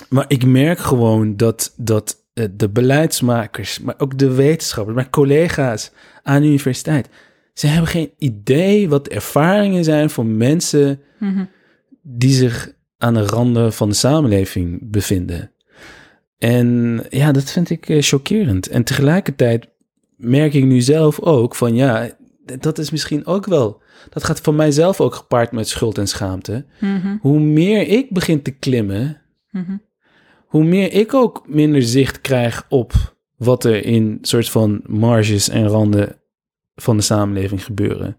maar ik merk gewoon dat, dat eh, de beleidsmakers, maar ook de wetenschappers, mijn collega's aan de universiteit, ze hebben geen idee wat de ervaringen zijn van mensen Mhm. die zich aan de randen van de samenleving bevinden. En ja, dat vind ik eh, chockerend. En tegelijkertijd merk ik nu zelf ook van ja, dat is misschien ook wel, dat gaat voor mijzelf ook gepaard met schuld en schaamte. Mhm. Hoe meer ik begin te klimmen, Mhm. hoe meer ik ook minder zicht krijg op wat er in soort van marges en randen van de samenleving gebeuren.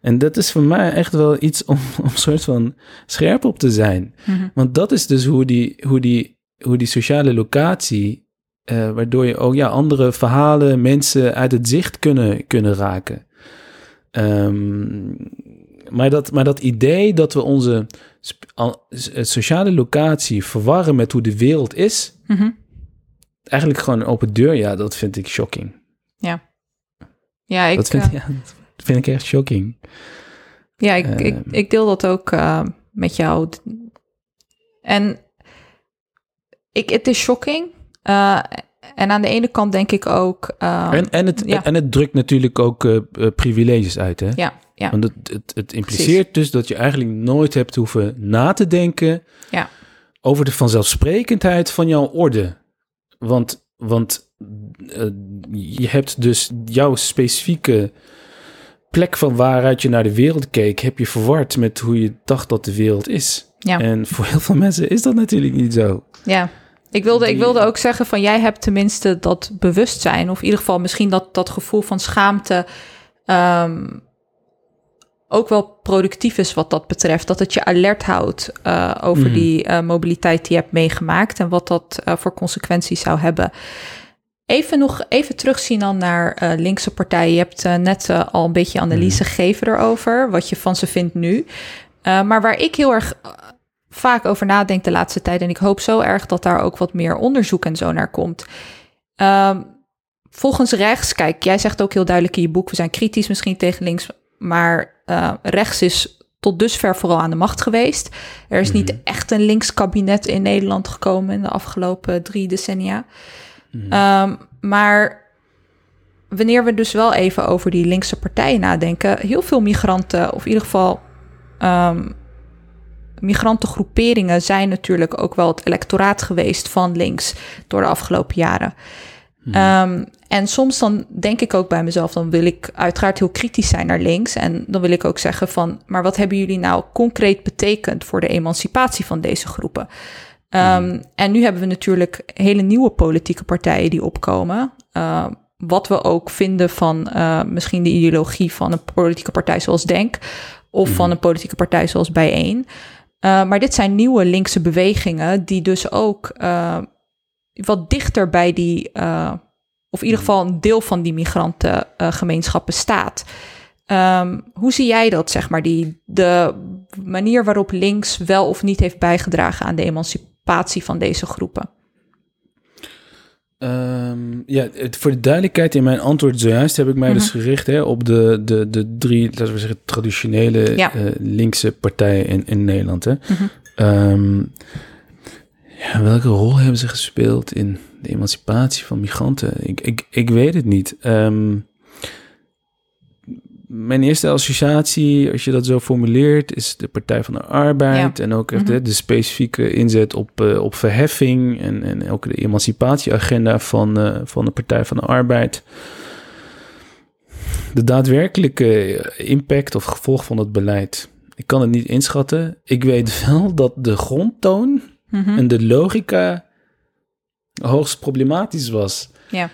En dat is voor mij echt wel iets om, om soort van scherp op te zijn. Mhm. Want dat is dus hoe die, hoe die, hoe die sociale locatie, eh, waardoor je ook ja, andere verhalen, mensen uit het zicht kunnen, kunnen raken. Ehm, maar, dat, maar dat idee dat we onze eh, sociale locatie verwarren met hoe de wereld is, Mhm. eigenlijk gewoon een open deur, ja, dat vind ik shocking. Ja, ik, dat, vind, eh, ja, dat vind ik echt shocking. Ja, ik, ik, Ehm. ik deel dat ook eh, met jou. En ik, het is shocking. Eh, en aan de ene kant denk ik ook... eh, en, en, het, ja. en het drukt natuurlijk ook privileges uit, hè? ja, ja, Want het, het, het impliceert dus dat je eigenlijk nooit hebt hoeven na te denken Ja. over de vanzelfsprekendheid van jouw orde. Want, want eh, je hebt dus jouw specifieke plek van waaruit je naar de wereld keek, heb je verward met hoe je dacht dat de wereld is. ja, En voor heel veel mensen is dat natuurlijk niet zo. ja. Ik wilde, ik wilde ook zeggen van jij hebt tenminste dat bewustzijn. Of in ieder geval misschien dat, dat gevoel van schaamte... ehm, ook wel productief is wat dat betreft. Dat het je alert houdt eh, over Mhm. die eh, mobiliteit die je hebt meegemaakt en wat dat eh, voor consequenties zou hebben. Even nog even terugzien dan naar linkse partijen. Je hebt net al een beetje analyse gegeven erover, wat je van ze vindt nu. Maar waar ik heel erg vaak over nadenk de laatste tijd, en ik hoop zo erg dat daar ook wat meer onderzoek en zo naar komt. Ehm, volgens rechts, kijk, jij zegt ook heel duidelijk in je boek, we zijn kritisch misschien tegen links, maar eh, rechts is tot dusver vooral aan de macht geweest. Er is niet echt een links kabinet in Nederland gekomen in de afgelopen drie decennia. Ehm, maar wanneer we dus wel even over die linkse partijen nadenken, heel veel migranten, of in ieder geval ehm, migrantengroeperingen, zijn natuurlijk ook wel het electoraat geweest van links door de afgelopen jaren. Ehm, en soms dan denk ik ook bij mezelf, dan wil ik uiteraard heel kritisch zijn naar links. En dan wil ik ook zeggen van, maar wat hebben jullie nou concreet betekend voor de emancipatie van deze groepen? Ehm, En nu hebben we natuurlijk hele nieuwe politieke partijen die opkomen. Uh, wat we ook vinden van uh, misschien de ideologie van een politieke partij zoals Denk, of van een politieke partij zoals Bijeen. Uh, maar dit zijn nieuwe linkse bewegingen die dus ook wat dichter bij die, uh, of in ieder geval een deel van die migrantengemeenschappen staat. Um, hoe zie jij dat, zeg maar, die, de manier waarop links wel of niet heeft bijgedragen aan de emancipatie van deze groepen? Um, ja, het, voor de duidelijkheid in mijn antwoord zojuist heb ik mij mm -hmm. dus gericht hè, op de, de, de drie, laten we zeggen, traditionele ja. uh, linkse partijen in, in Nederland. Hè. Mm -hmm. um, ja, welke rol hebben ze gespeeld in de emancipatie van migranten? Ik, ik, ik weet het niet. Um, mijn eerste associatie, als je dat zo formuleert, is de Partij van de Arbeid. En ook echt Mhm. de specifieke inzet op, eh, op verheffing en, en ook de emancipatieagenda van, eh, van de Partij van de Arbeid. De daadwerkelijke impact of gevolg van dat beleid, ik kan het niet inschatten. Ik weet wel dat de grondtoon Mhm. en de logica hoogst problematisch was Ja.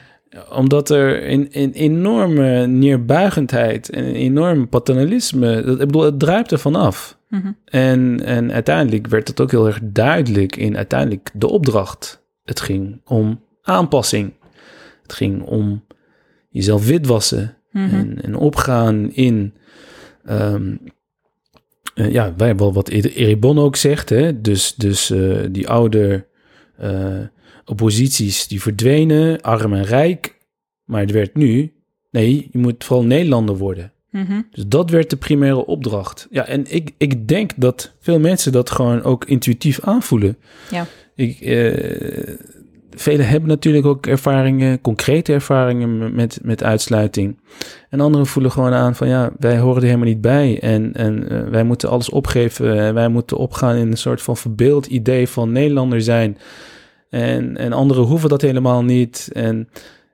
omdat er een, een enorme neerbuigendheid en een enorm paternalisme, dat, ik bedoel, het druipt er vanaf. Mhm. En, en uiteindelijk werd het ook heel erg duidelijk in uiteindelijk de opdracht. Het ging om aanpassing. Het ging om jezelf witwassen Mhm. en, en opgaan in... eh, ja, wij wel wat Eribon ook zegt, hè? dus, dus eh, die oude eh, opposities die verdwenen, arm en rijk. Maar het werd nu, nee, je moet vooral Nederlander worden. Mhm. Dus dat werd de primaire opdracht. Ja, en ik, ik denk dat veel mensen dat gewoon ook intuïtief aanvoelen. Ja. Ik, eh, velen hebben natuurlijk ook ervaringen, concrete ervaringen met, met uitsluiting. En anderen voelen gewoon aan van ja, wij horen er helemaal niet bij. En, en eh, wij moeten alles opgeven. En wij moeten opgaan in een soort van verbeeld idee van Nederlander zijn. En, en anderen hoeven dat helemaal niet. En,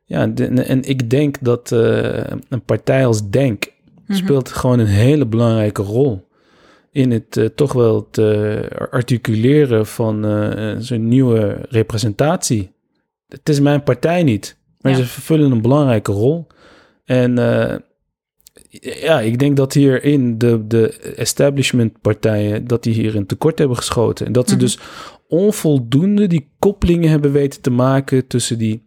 ja, de- en ik denk dat eh, een partij als Denk Mhm. speelt gewoon een hele belangrijke rol in het eh, toch wel te articuleren van eh, zo'n nieuwe representatie. Het is mijn partij niet, maar Ja. ze vervullen een belangrijke rol. En ja, ik denk dat hierin de, de establishment partijen, dat die hier een tekort hebben geschoten. En dat ze Mhm. dus onvoldoende die koppelingen hebben weten te maken tussen die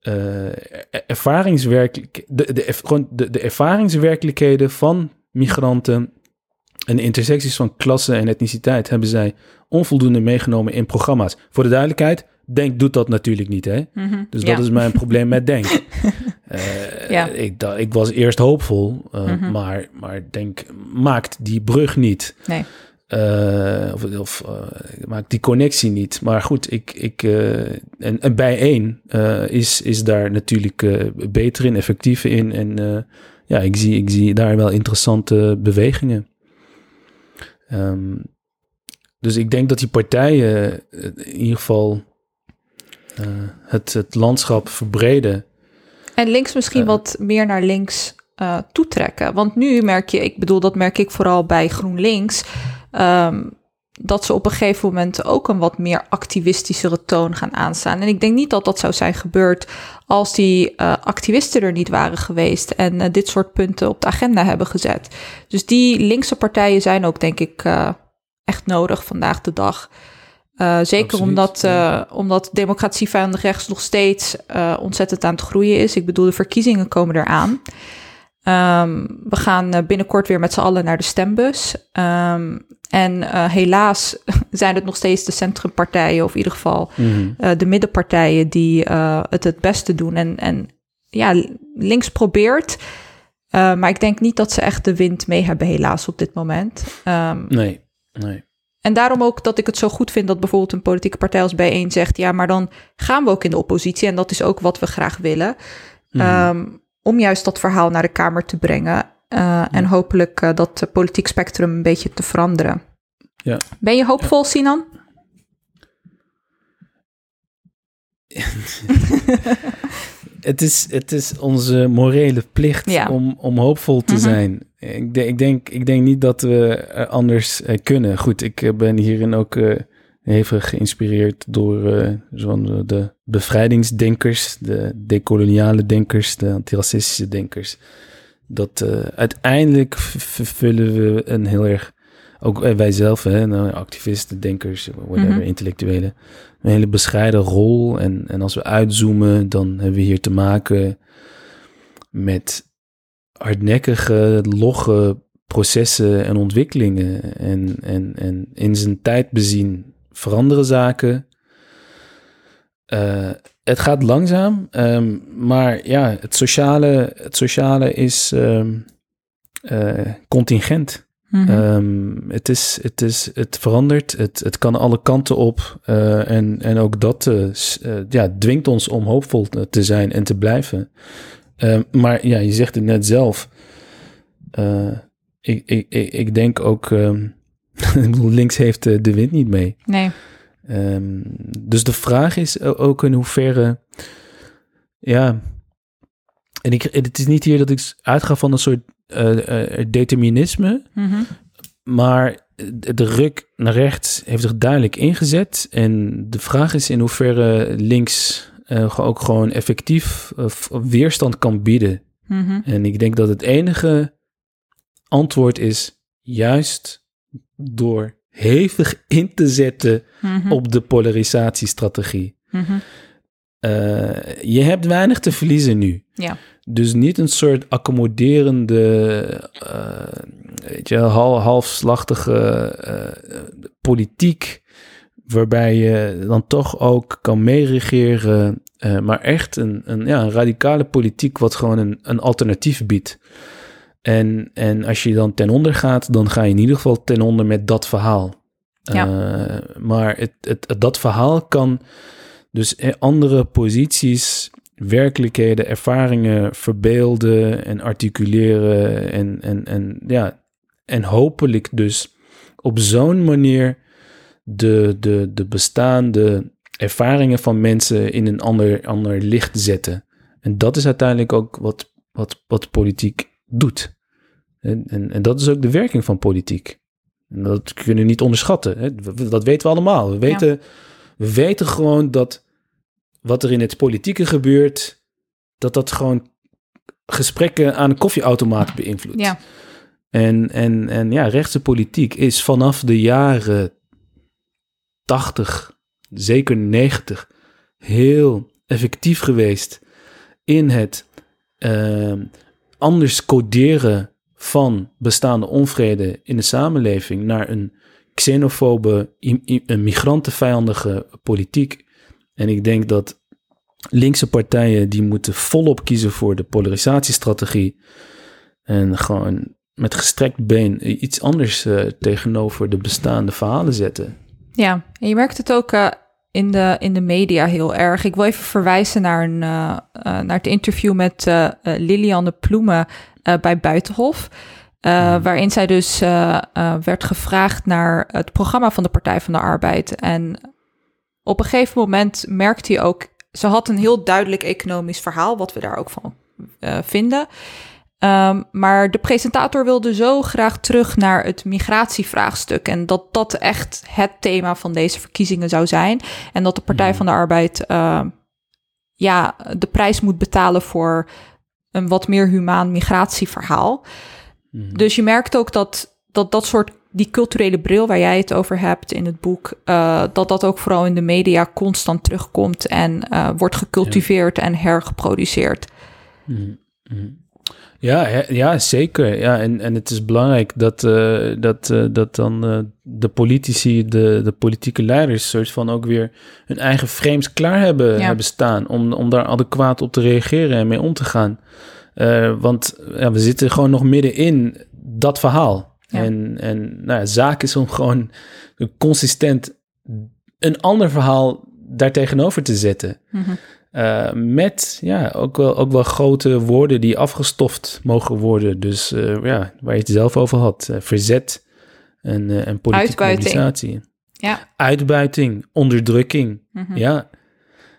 eh, er- ervaringswerkelijk, de, de, gewoon de, de ervaringswerkelijkheden van migranten en de intersecties van klasse en etniciteit hebben zij onvoldoende meegenomen in programma's. Voor de duidelijkheid, Denk doet dat natuurlijk niet, hè? Mhm. Dus Ja. dat is mijn probleem met Denk. Eh, Ja. ik, ik was eerst hoopvol, eh, Mhm. maar, maar Denk maakt die brug niet. Nee. Eh, of of eh, maakt die connectie niet. Maar goed, ik, ik, eh, en, en bij één eh, is, is daar natuurlijk beter in, effectiever in. En ja, ik zie, ik zie daar wel interessante bewegingen. Ehm, dus ik denk dat die partijen in ieder geval het, het landschap verbreden. En links misschien wat meer naar links toetrekken. Want nu merk je, ik bedoel, dat merk ik vooral bij GroenLinks, ehm, dat ze op een gegeven moment ook een wat meer activistischere toon gaan aanstaan. En ik denk niet dat dat zou zijn gebeurd als die eh, activisten er niet waren geweest en eh, dit soort punten op de agenda hebben gezet. Dus die linkse partijen zijn ook, denk ik, eh, echt nodig vandaag de dag. Zeker Absoluut, omdat, ja. omdat democratievijandig rechts nog steeds ontzettend aan het groeien is. Ik bedoel, de verkiezingen komen eraan. Ehm, we gaan eh, binnenkort weer met z'n allen naar de stembus. Ehm, en eh, helaas zijn het nog steeds de centrumpartijen, of in ieder geval eh, de middenpartijen, die eh, het het beste doen. En, en ja, links probeert. maar ik denk niet dat ze echt de wind mee hebben, helaas, op dit moment. Ehm, Nee, nee. en daarom ook dat ik het zo goed vind dat bijvoorbeeld een politieke partij als Bijeen zegt... ja, maar dan gaan we ook in de oppositie en dat is ook wat we graag willen. Mhm. Ehm, om juist dat verhaal naar de Kamer te brengen. eh, En hopelijk eh, dat politiek spectrum een beetje te veranderen. Ja. Ben je hoopvol, Sinan? Het is, het is onze morele plicht om, om hoopvol te Mhm. zijn. Ik, denk- ik, denk, ik denk niet dat we eh, anders kunnen. Goed, ik ben hierin ook hevig geïnspireerd door zo'n, eh, de bevrijdingsdenkers, de decoloniale denkers, de antiracistische denkers. Dat eh, uiteindelijk vervullen we een heel erg, ook eh, wij zelf, hè, nou, activisten, denkers, whatever, Mhm. intellectuelen, een hele bescheiden rol. En, en als we uitzoomen, dan hebben we hier te maken met hardnekkige, logge processen en ontwikkelingen. En, en, en in zijn tijd bezien veranderen zaken. Eh, het gaat langzaam, ehm, maar ja, het sociale, het sociale is eh, contingent. Mhm. Ehm, het, is, het, is, het verandert, het, het kan alle kanten op. eh, en, en ook dat ja, dwingt ons om hoopvol te- zijn en te blijven. Maar ja, je zegt het net zelf. ik, ik, ik, ik denk ook, ik bedoel, links heeft eh, de wind niet mee. Nee. Ehm, dus de vraag is ook in hoeverre, ja, en ik, het is niet hier dat ik uitga van een soort eh, eh, determinisme, Mhm. maar de ruk naar rechts heeft zich duidelijk ingezet. En de vraag is in hoeverre links ook gewoon effectief weerstand kan bieden. Mhm. En ik denk dat het enige antwoord is juist door hevig in te zetten Mhm. op de polarisatiestrategie. Mhm. Eh, je hebt weinig te verliezen nu. Ja. Dus niet een soort accommoderende, eh, weet je, hal, halfslachtige eh, politiek, waarbij je dan toch ook kan meeregeren, maar echt een, een, ja, een radicale politiek wat gewoon een, een alternatief biedt. En, en als je dan ten onder gaat, dan ga je in ieder geval ten onder met dat verhaal. Ja. Eh, maar het, het, dat verhaal kan dus andere posities, werkelijkheden, ervaringen verbeelden en articuleren. En, en, en, ja, en hopelijk dus op zo'n manier de, de, de bestaande ervaringen van mensen in een ander, ander licht zetten. En dat is uiteindelijk ook wat, wat, wat politiek doet. En, en, en dat is ook de werking van politiek. En dat kunnen we niet onderschatten. Hè? Dat weten we allemaal. We weten, we weten gewoon dat wat er in het politieke gebeurt, dat dat gewoon gesprekken aan een koffieautomaat beïnvloedt. Ja. En, en, en ja, rechtse politiek is vanaf de jaren 80, zeker 90, heel effectief geweest in het ehm, anders coderen van bestaande onvrede in de samenleving naar een xenofobe, een migrantenvijandige politiek. En ik denk dat linkse partijen die moeten volop kiezen voor de polarisatiestrategie en gewoon met gestrekt been iets anders eh, tegenover de bestaande verhalen zetten. Ja, en je merkt het ook eh, in, de, in de media heel erg. Ik wil even verwijzen naar, een, eh, eh, naar het interview met eh, eh, Lilianne Ploemen bij Buitenhof. eh, Waarin zij dus werd gevraagd naar het programma van de Partij van de Arbeid. En op een gegeven moment merkte hij ook... Ze had een heel duidelijk economisch verhaal, wat we daar ook van vinden. Ehm, maar de presentator wilde zo graag terug naar het migratievraagstuk. En dat dat echt het thema van deze verkiezingen zou zijn. En dat de Partij van de Arbeid ehm, ja, de prijs moet betalen voor een wat meer humaan migratieverhaal. Dus je merkt ook dat, dat dat soort, die culturele bril waar jij het over hebt in het boek, eh, dat dat ook vooral in de media constant terugkomt en eh, wordt gecultiveerd en hergeproduceerd. Ja, ja zeker. Ja, en, en het is belangrijk dat, eh, dat, eh, dat dan eh, de politici, de, de politieke leiders, soort van ook weer hun eigen frames klaar hebben, Ja. hebben staan om, om daar adequaat op te reageren en mee om te gaan. Want ja, we zitten gewoon nog midden in dat verhaal. Ja. En, en nou ja, zaak is om gewoon consistent een ander verhaal daartegenover te zetten. Mhm. Uh, met ja, ook, wel, ook wel grote woorden die afgestoft mogen worden. Dus uh, ja, waar je het zelf over had. Uh, verzet en, en politieke mobilisatie. Ja. Uitbuiting, onderdrukking. Mhm. Ja,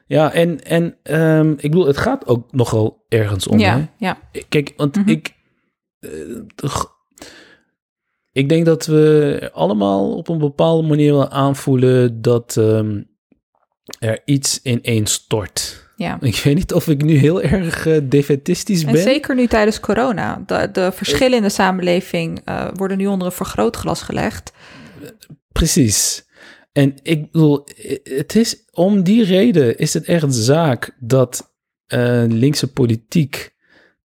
ja en, en um, ik bedoel, het gaat ook nogal ergens om. Ja. Kijk, want Mhm. ik... eh, ik denk dat we allemaal op een bepaalde manier wel aanvoelen dat ehm, er iets ineens stort. Ja. Ik weet niet of ik nu heel erg eh, defetistisch En ben. zeker nu tijdens corona. De, de verschillen in de samenleving eh, worden nu onder een vergrootglas gelegd. Precies. En ik bedoel, i- het is om die reden is het echt zaak dat eh, linkse politiek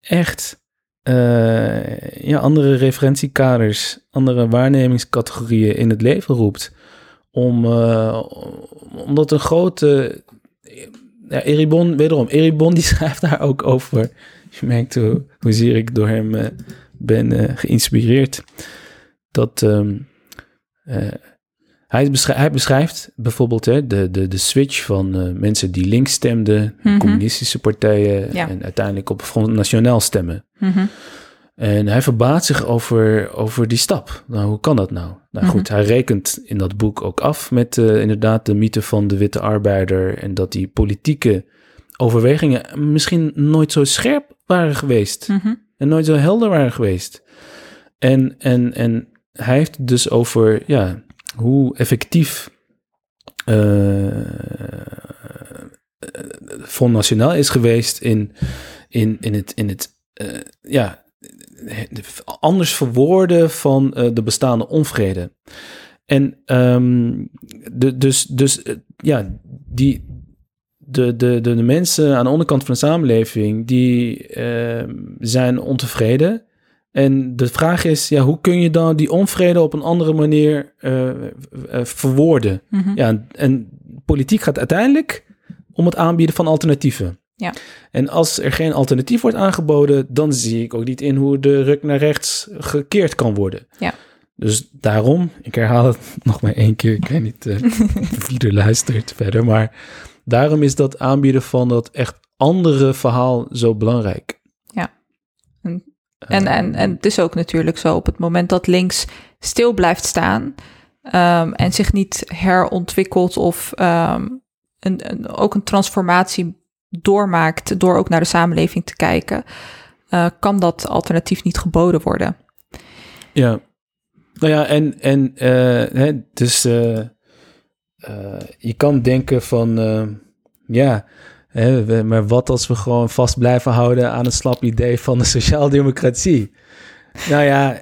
echt eh, ja, andere referentiekaders, andere waarnemingscategorieën in het leven roept. Om, eh, omdat een grote. Ja, Eribon, wederom, Eribon die schrijft daar ook over. Je merkt hoe, hoezeer ik door hem eh, ben eh, geïnspireerd. Dat ehm, eh, hij, beschrijft, hij beschrijft bijvoorbeeld hè, de, de, de switch van mensen die links stemden, Mhm. communistische partijen Ja. en uiteindelijk op Front Nationaal stemmen. Mhm. En hij verbaast zich over, over die stap. Nou, hoe kan dat nou? Nou goed, hij rekent in dat boek ook af met eh, inderdaad de mythe van de witte arbeider. En dat die politieke overwegingen misschien nooit zo scherp waren geweest. Mhm. En nooit zo helder waren geweest. En, en, en hij heeft het dus over ja, hoe effectief eh, Front Nationaal is geweest in, in, in het, in het ja, anders verwoorden van eh, de bestaande onvrede. En ehm, de, dus, dus eh, ja, die, de, de, de, de mensen aan de onderkant van de samenleving, die ehm, zijn ontevreden. En de vraag is, ja, hoe kun je dan die onvrede op een andere manier eh, verwoorden? Mhm. Ja, en- en politiek gaat uiteindelijk om het aanbieden van alternatieven. Ja. En als er geen alternatief wordt aangeboden, dan zie ik ook niet in hoe de ruk naar rechts gekeerd kan worden. Ja. Dus daarom, ik herhaal het nog maar één keer, ik weet niet eh, wie er luistert verder, maar daarom is dat aanbieden van dat echt andere verhaal zo belangrijk. Ja. En, en, en het is ook natuurlijk zo, op het moment dat links stil blijft staan ehm, en zich niet herontwikkelt of ehm, een, een, ook een transformatie doormaakt door ook naar de samenleving te kijken, eh, kan dat alternatief niet geboden worden. Ja. Nou ja, en, en eh, hè, dus eh, je kan denken van, ja, hè, we- maar wat als we gewoon vast blijven houden aan een slap idee van de sociaaldemocratie? Nou ja,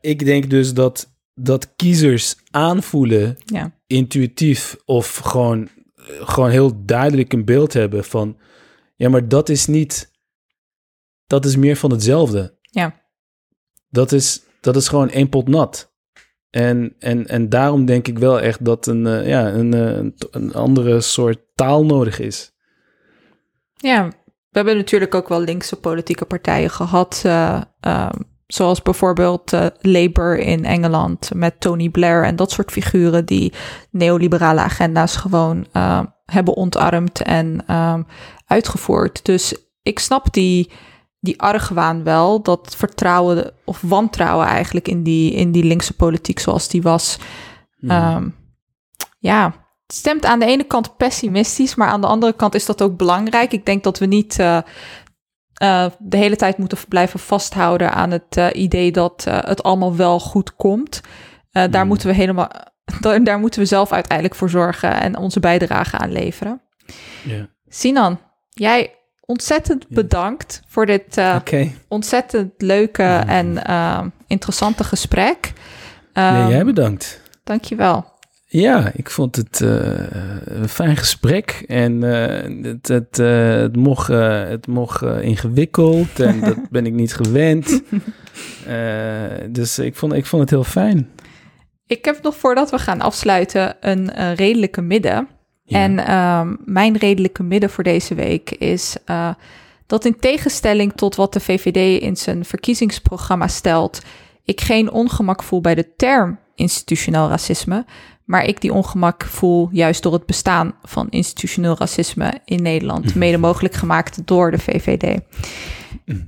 ik denk dus dat, dat kiezers aanvoelen, Ja. intuïtief of gewoon, gewoon heel duidelijk een beeld hebben van, ja, maar dat is niet, dat is meer van hetzelfde Ja. dat is, dat is gewoon één pot nat. En, en, en daarom denk ik wel echt dat een, eh, ja, een, eh, een, andere soort taal nodig is. Ja, we hebben natuurlijk ook wel linkse politieke partijen gehad. eh, ehm, zoals bijvoorbeeld eh, Labour in Engeland met Tony Blair en dat soort figuren die neoliberale agenda's gewoon eh, hebben ontarmd en ehm, uitgevoerd. Dus ik snap die, die argwaan wel, dat vertrouwen of wantrouwen eigenlijk in die, in die linkse politiek zoals die was. Ehm, ja, het stemt aan de ene kant pessimistisch, maar aan de andere kant is dat ook belangrijk. Ik denk dat we niet eh, eh, de hele tijd moeten blijven vasthouden aan het eh, idee dat eh, het allemaal wel goed komt. Daar Hmm. moeten we helemaal, daar, moeten we zelf uiteindelijk voor zorgen en onze bijdrage aan leveren. Sinan, jij ontzettend bedankt voor dit ontzettend leuke en interessante gesprek. nee, Ehm, jij bedankt. Dankjewel. Ja, ik vond het eh, een fijn gesprek en eh, het, het, eh, het mocht, het mocht ingewikkeld en dat ben ik niet gewend. Dus ik vond, ik vond het heel fijn. Ik heb nog voordat we gaan afsluiten een redelijke midden. Ja. En ehm, mijn redelijke midden voor deze week is dat in tegenstelling tot wat de VVD in zijn verkiezingsprogramma stelt, ik geen ongemak voel bij de term institutioneel racisme, maar ik die ongemak voel juist door het bestaan van institutioneel racisme in Nederland, mede mogelijk gemaakt door de VVD.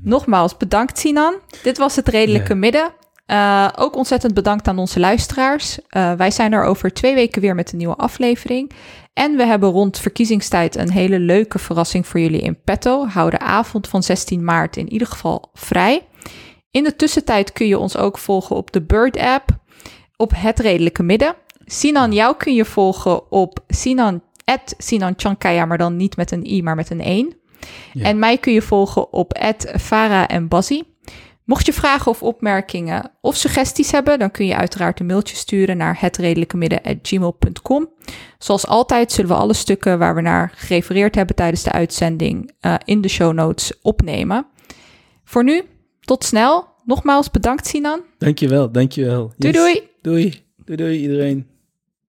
Nogmaals, bedankt Sinan. Dit was het redelijke Ja. midden. Eh, ook ontzettend bedankt aan onze luisteraars. Eh, wij zijn er over twee weken weer met een nieuwe aflevering. En we hebben rond verkiezingstijd een hele leuke verrassing voor jullie in petto. Hou de avond van 16 maart in ieder geval vrij. In de tussentijd kun je ons ook volgen op de Bird-app, op Het Redelijke Midden. Sinan, jou kun je volgen op Sinan, Sinan Chankaya, maar dan niet met een i, maar met een 1. Ja. En mij kun je volgen op Farah en Bazzi. Mocht je vragen of opmerkingen of suggesties hebben, dan kun je uiteraard een mailtje sturen naar hetredelijkemidden.gmail.com. Zoals altijd zullen we alle stukken waar we naar gerefereerd hebben tijdens de uitzending eh, in de show notes opnemen. Voor nu, tot snel. Nogmaals bedankt Sinan. Dankjewel, dankjewel. Doei Yes. doei. Doei, doei, doei iedereen.